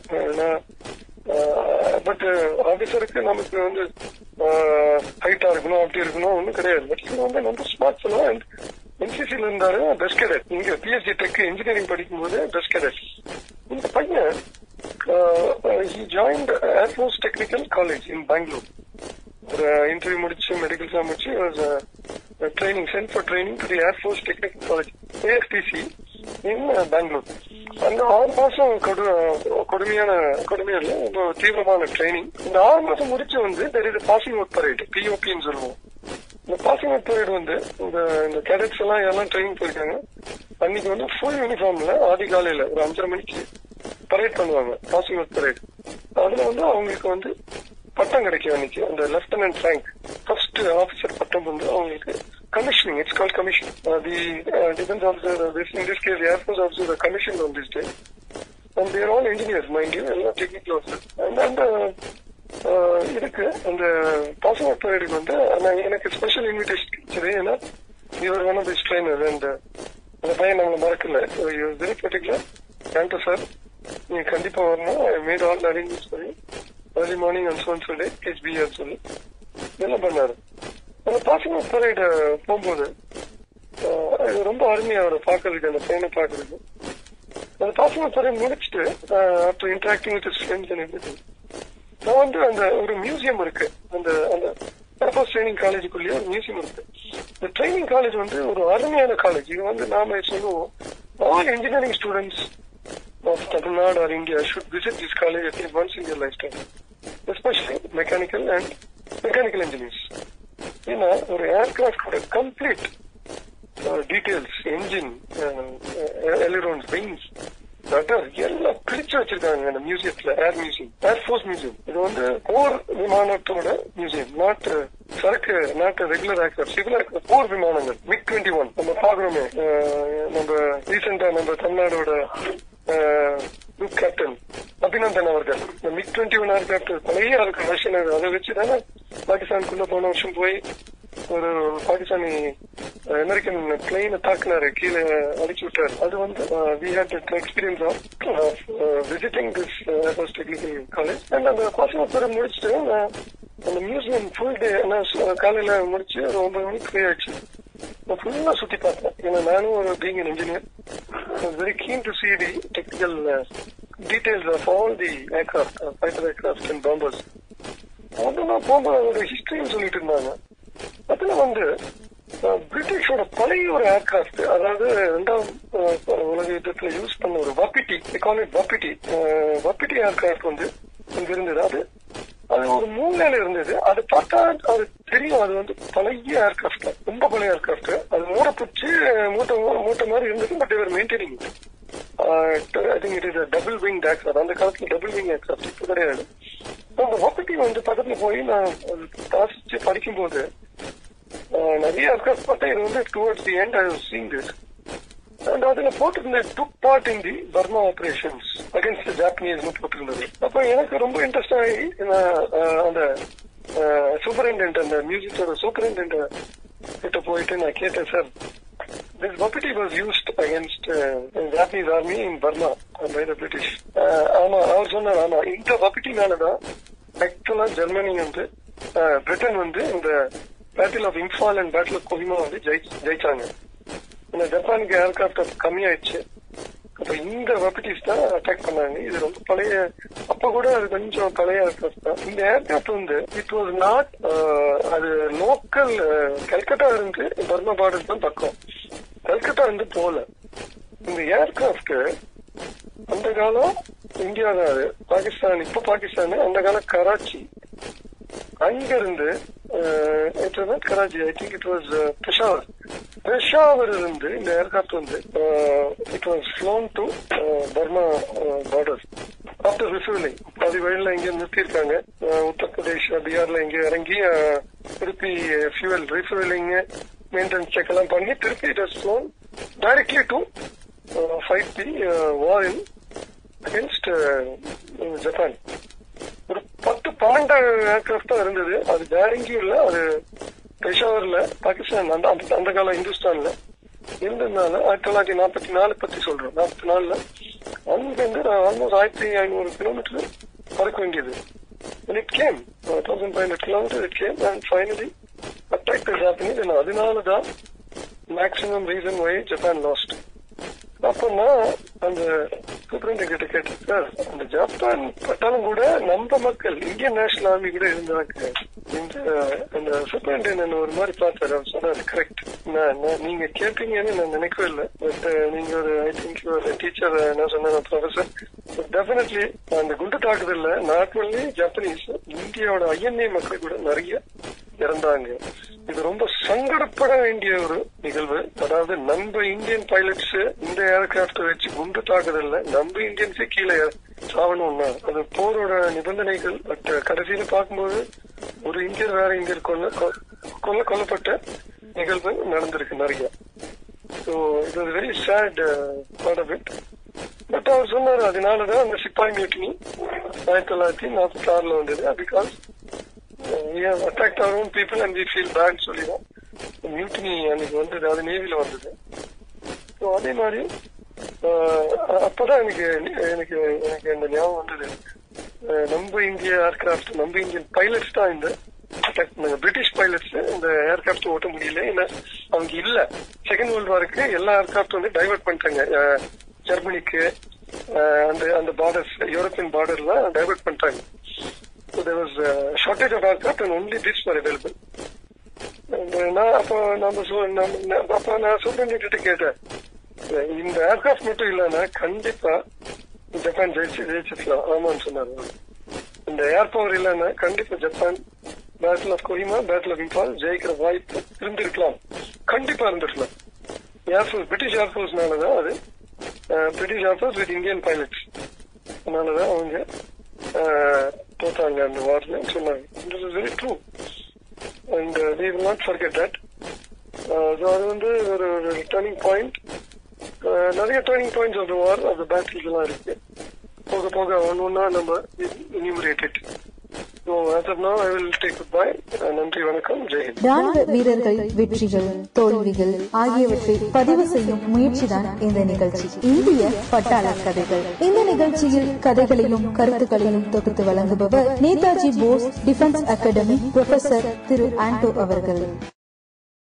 பட் ஆபீசருக்கு நமக்கு வந்து ஹைட்டா இருக்கணும் அப்படி இருக்கணும் ஒன்றும் கிடையாது. பட் இவர் வந்து ரொம்ப ஸ்மார்ட் ஃபெலோ அண்ட் என்சிசில இருந்தாரு பெஸ்ட் கேடட் இங்க பிஎஸ்சி டெக் இன்ஜினியரிங் படிக்கும்போது பெஸ்ட் கேடட் இந்த பையன் he joined air force technical college in Bangalore ஒரு இன்டர்வியூ முடிச்சு மெடிக்கல் முடிச்சு training sent for training to air force technical college ASTC in Bangalore அந்த ஆறு மாசம் கொடு கொடுமையான கொடுமையா இல்ல ரொம்ப தீவிரமான ட்ரைனிங் இந்த ஆறு மாசம் முடிச்சு வந்து there is passing out parade பிஓபின்னு சொல்லுவோம். இந்த பாசிங் அவுட் பரேட் வந்து இந்த இந்த கேடட்ஸ் எல்லாம் எல்லாம் ட்ரைனிங் போயிருக்காங்க. அன்னைக்கு வந்து ஃபுல் யூனிஃபார்ம்ல ஆதி காலையில ஒரு அஞ்சரை மணிக்கு பரேட் பண்ணுவாங்க பாசிங் அவுட் பரேட் அதுல வந்து அவங்களுக்கு வந்து பட்டம் கிடைக்கும் அன்னைக்கு அந்த லெப்டினன்ட் ரேங்க் ஃபர்ஸ்ட் ஆபீசர் பட்டம் வந்து அவங்களுக்கு commissioning. It's called commission. Uh, the uh, defense officer, uh, this, in this case, the Air Force officers are commissioned on this day. And they are all engineers, mind you, எல்லாம் technical officers. And அந்த uh, uh, இதுக்கு அந்த pass out பரேடுக்கு வந்து நான் எனக்கு special invitation கிடைச்சது ஏன்னா இவர் one of this trainer and அந்த பையன் நம்மளை மறக்கல வெரி பர்டிகுலர் தேங்க்யூ சார் நீங்க கண்டிப்பா வரணும் மேட் ஆல் அரேஞ்ச்மெண்ட்ஸ் பண்ணி ஏர்லி மார்னிங் அன்சோன்னு சொல்லி ஹெச்பிஆர் சொல்லி. இதெல்லாம் பண்ணாரு. அந்த பாசிங் அவுட் பரேட் போகும்போது இது ரொம்ப அருமையா அவரை பாக்குறதுக்கு அந்த பையனை பாக்குறதுக்கு அந்த பாசிங் அவுட் பரேட் முடிச்சுட்டு after interacting with friends and நான் வந்து அந்த ஒரு மியூசியம் இருக்கு. அந்த அந்த ஏர்ஃபோர்ஸ் ட்ரைனிங் காலேஜுக்குள்ளேயே ஒரு மியூசியம் இருக்கு. இந்த ட்ரைனிங் காலேஜ் வந்து ஒரு அருமையான காலேஜ் இது வந்து நாம சொல்லுவோம் all engineering students of Tamil Nadu or India should visit this college at once in life time especially mechanical and mechanical engineers ஏன்னா ஒரு ஏர்கிராஃப்டோட complete details engine எலிரோன்ஸ் pains rudder எல்லாம் பிரிச்சு வச்சிருக்காங்க அந்த மியூசியத்துல ஏர் மியூசியம் ஏர்ஃபோர்ஸ் மியூசியம் இது வந்து போர் விமானத்தோட மியூசியம் நாட்டு uh, சரக்கு not regular aircraft civil aircraft போர் விமானங்கள் மிக் டுவெண்ட்டி ஒன் நம்ம பாக்குறோமே uh, நம்ம ரீசெண்டா நம்ம தமிழ்நாடோட uh, குரூப் கேப்டன் அபிநந்தன் அவர்கள் இந்த MiG twenty one R captain பழைய இருக்கு ரஷ்யன் அதை வச்சு தானே பாகிஸ்தானுக்குள்ள போன வருஷம் போய் ஒரு பாகிஸ்தானி அமெரிக்கன் பிளெயினை தாக்குனாரு கீழே அடிச்சு விட்டாரு. அது வந்து we had experience of visiting this first technical college and அந்த பாசிங் பேரை முடிச்சுட்டு அந்த மியூசியம் ஃபுல் டே காலையில முடிச்சு ஒரு ஒன்பது மணிக்கு ஃப்ரீ ஆயிடுச்சு. நான் ஃபுல்லா சுத்தி பார்த்தேன் ஏன்னா நானும் ஒரு being an engineer very keen to see the technical details of all the aircraft fighter aircraft and bombers வந்து நான் போகும்போது ஒரு ஹிஸ்டரின்னு சொல்லிட்டு இருந்தாங்க. அதுல வந்து பிரிட்டிஷோட பழைய ஒரு ஏர்கிராஃப்ட் அதாவது ரெண்டாம் உலக யுத்தத்தில் யூஸ் பண்ண ஒரு வப்பிட்டி காலேஜ் வப்பிட்டி வப்பிட்டி ஏர்கிராஃப்ட் வந்து இங்க இருந்தது அது அது ஒரு மூலையில இருந்தது. அது பார்த்தா அது தெரியும். அது வந்து பழைய ஏர்கிராஃப்ட் ரொம்ப பழைய ஏர்கிராஃப்ட் அது மூட பிடிச்சி மூட்டை மூட்டை மாதிரி இருந்தது பட் இவர் maintaining I think it is double wing aircraft அந்த காலத்துல டபுள் விங் ஏர்கிராஃப்ட் இப்போ கிடையாது. அந்த ஒப்பட்டி வந்து பக்கத்துல போய் நான் வாசிச்சு படிக்கும்போது uh, நிறைய ஏர்கிராஃப்ட் பார்த்தா இது வந்து towards the end I seeing this and அதுல போட்டிருந்த took part in the Burma operations against Japanese போட்டிருந்தது. அப்ப எனக்கு ரொம்ப இன்ட்ரெஸ்ட் ஆகி அந்த சூப்பரிண்டென்ட் அந்த மியூசிக்கோட சூப்பரிண்டென்ட் கிட்ட போயிட்டு நான் கேட்டேன் sir this Wapiti was used against Japanese army in Burma by the British ஆமா அவர் சொன்னார் ஆமா இந்த வப்பிட்டினாலதான் ஆக்சுவலா ஜெர்மனி வந்து பிரிட்டன் வந்து இந்த battle of Imphal and battle of Kohima வந்து ஜெயிச்- ஜெயிச்சாங்க. இந்த ஜப்பானுக்கு ஏர்கிராஃப்ட் கம்மியாயிடுச்சு. அப்ப இந்த வெப்படிஸ் தான் அட்டாக் பண்ணாங்க. இது ரொம்ப பழைய அப்ப கூட அது கொஞ்சம் பழைய ஏர்கிராஃப்ட் தான். இந்த ஏர்கிராஃப்ட் வந்து இட் வாஸ் நாட் அது லோக்கல் கல்கட்டா uh, இருந்து பர்மா பார்டர் தான் பக்கம். கல்கட்டா இருந்து போல இந்த ஏர்கிராஃப்ட் அந்த காலம் இந்தியா தான் அது. பாகிஸ்தான் இப்ப பாகிஸ்தான் அந்த காலம் கராச்சி. அங்கிருந்து it was Karachi. I think it was Peshawar Peshawar இருந்து இந்த ஏர்கிராஃப்ட் வந்து it was flown to Burma border after refuelling பாதி வழியில இங்க நிறுத்தியிருக்காங்க. உத்தரப்பிரதேஷ் பீகார்ல இங்க இறங்கி திருப்பி ஃபியூவல் ரிஃபியூலிங் மெயின்டெனன்ஸ் செக் எல்லாம் பண்ணி திருப்பி it was flown directly to fight the war in against Japan ஒரு பத்து பன்னெண்டு ஏர்கிராஃப்ட் தான் இருந்தது. அது பேரிங்கியும் இல்ல அது பெஷாவர்ல பாகிஸ்தான் அந்த அந்த- கால காலம் இந்துஸ்தான்ல இருந்ததுனால ஆயிரத்தி தொள்ளாயிரத்தி நாற்பத்தி நாலு பத்தி சொல்றோம். நாற்பத்தி நாலுல அங்கிருந்து ஆல்மோஸ்ட் ஆயிரத்தி ஐநூறு கிலோமீட்டர் பறக்க வேண்டியது. And it came, uh, 1500 kilometers it came and finally attacked the Japanese and அதனாலதான் maximum reason why Japan lost அப்ப நான் அந்த சூப்பரண்ட் கிட்ட கேட்டேன் அந்த ஜப்பான் பட்டாலும் கூட நம்ம மக்கள் இந்தியன் நேஷனல் ஆர்மி கூட இருந்தாங்க. இந்த அந்த சூப்பரண்ட் ஒரு மாதிரி பார்த்தாரு. அவர் சொன்னாரு கரெக்ட் நீங்க கேட்டீங்கன்னு நான் நினைக்கவே இல்லை. பட் uh, நீங்க ஒரு ஐ திங்க் ஒரு டீச்சர் என்ன சொன்னாங்க ப்ரொஃபசர் டெஃபினெட்லி அந்த குண்டு தாக்குதல்ல நாட் ஒன்லி ஜப்பனீஸ் இந்தியாவோட ஐஎன்ஏ மக்கள் கூட நிறைய இறந்தாங்க. இது ரொம்ப சங்கடப்பட வேண்டிய ஒரு நிகழ்வு. அதாவது நம்ம இந்தியன் பைலட்ஸ் இந்த ஏர்கிராப்ட் வச்சு குண்டு தாக்குதல்ல நம்ம இந்தியன்ஸே கீழே சாவணும்னா அது போரோட நிபந்தனைகள் பட் கடைசியில பார்க்கும்போது ஒரு இந்தியர் வேற இந்தியர் கொல்ல கொ- கொல்ல கொல்லப்பட்ட நிகழ்வு நடந்திருக்கு நிறைய. So it was very sad part of it but அவர் சொன்னார் அதனாலதான் அந்த சிப்பாய் மியூட்டினி ஆயிரத்தி தொள்ளாயிரத்தி நாற்பத்தி ஆறுல வந்தது because uh, we have attacked people and people feel we சொல்லிதான். மியூட்டினி அன்னைக்கு வந்தது அது நேவில வந்தது. ஸோ அதே மாதிரி அப்பதான் எனக்கு எனக்கு எனக்கு இந்த ஞாபகம் வந்தது நம்ம இந்திய ஏர்கிராஃப்ட் நம்ம இந்தியன் பைலட்ஸ் தான் இந்த. பிரிட்டிஷ் பைலட்ஸ் இந்த ஏர்கிராஃப்ட் ஓட்ட முடியல. ஏன்னா அவங்க இல்ல. செகண்ட் வேர்ல்டு வாருக்கு எல்லா ஏர்கிராஃப்ட் வந்து டைவர்ட் பண்ணிட்டாங்க. ஜெர்மனிக்கு ஆஹ், அந்த அந்த பார்டர்ஸ் யூரோப்பியன் பார்டர்லாம் டைவர்ட் பண்ணிட்டாங்க. So there was a shortage of நான் அப்போ நம்ம சொ- நம்ம- அப்போ நான் சூப்பரண்ட் கிட்ட கேட்டேன். இந்த ஏர்கிராஃப்ட் மட்டும் இல்லைன்னா கண்டிப்பா ஜப்பான் ஜெயிச்சு ஜெயிச்சிருக்கலாம். ஆமான்னு சொன்னாரு. இந்த ஏர் பவர் இல்லைன்னா கண்டிப்பா Japan battle of Kohima battle of Imphal ஜெயிக்கிற வாய்ப்பு இருந்திருக்கலாம். கண்டிப்பா இருந்திருக்கலாம். ஏர்ஃபோர்ஸ் பிரிட்டிஷ் ஏர்ஃபோர்ஸ்னாலதான் அது. British air force with Indian pilots அதனாலதான் அவங்க போட்டாங்க தோத்தாங்க அந்த வார்ல சொன்னாங்க. It is very true and we will not forget that அது வந்து ஒரு டர்னிங் பாயிண்ட் நிறைய turning points of the war of the battles எல்லாம் இருக்கு போக போக ஒன்னு ஒன்னா நம்ம என்யூமரேட்டட் நன்றி ராணுவ வீரர்கள் வெற்றிகள் தோல்விகள் ஆகியவற்றை பதிவு செய்யும் முயற்சிதான் இந்த நிகழ்ச்சி. இந்திய பட்டாள கதைகள். இந்த நிகழ்ச்சியில் கதைகளையும் கருத்துக்களையும் தொகுத்து வழங்குபவர் Netaji Bose Defence Academy professor Thiru Anto அவர்கள்.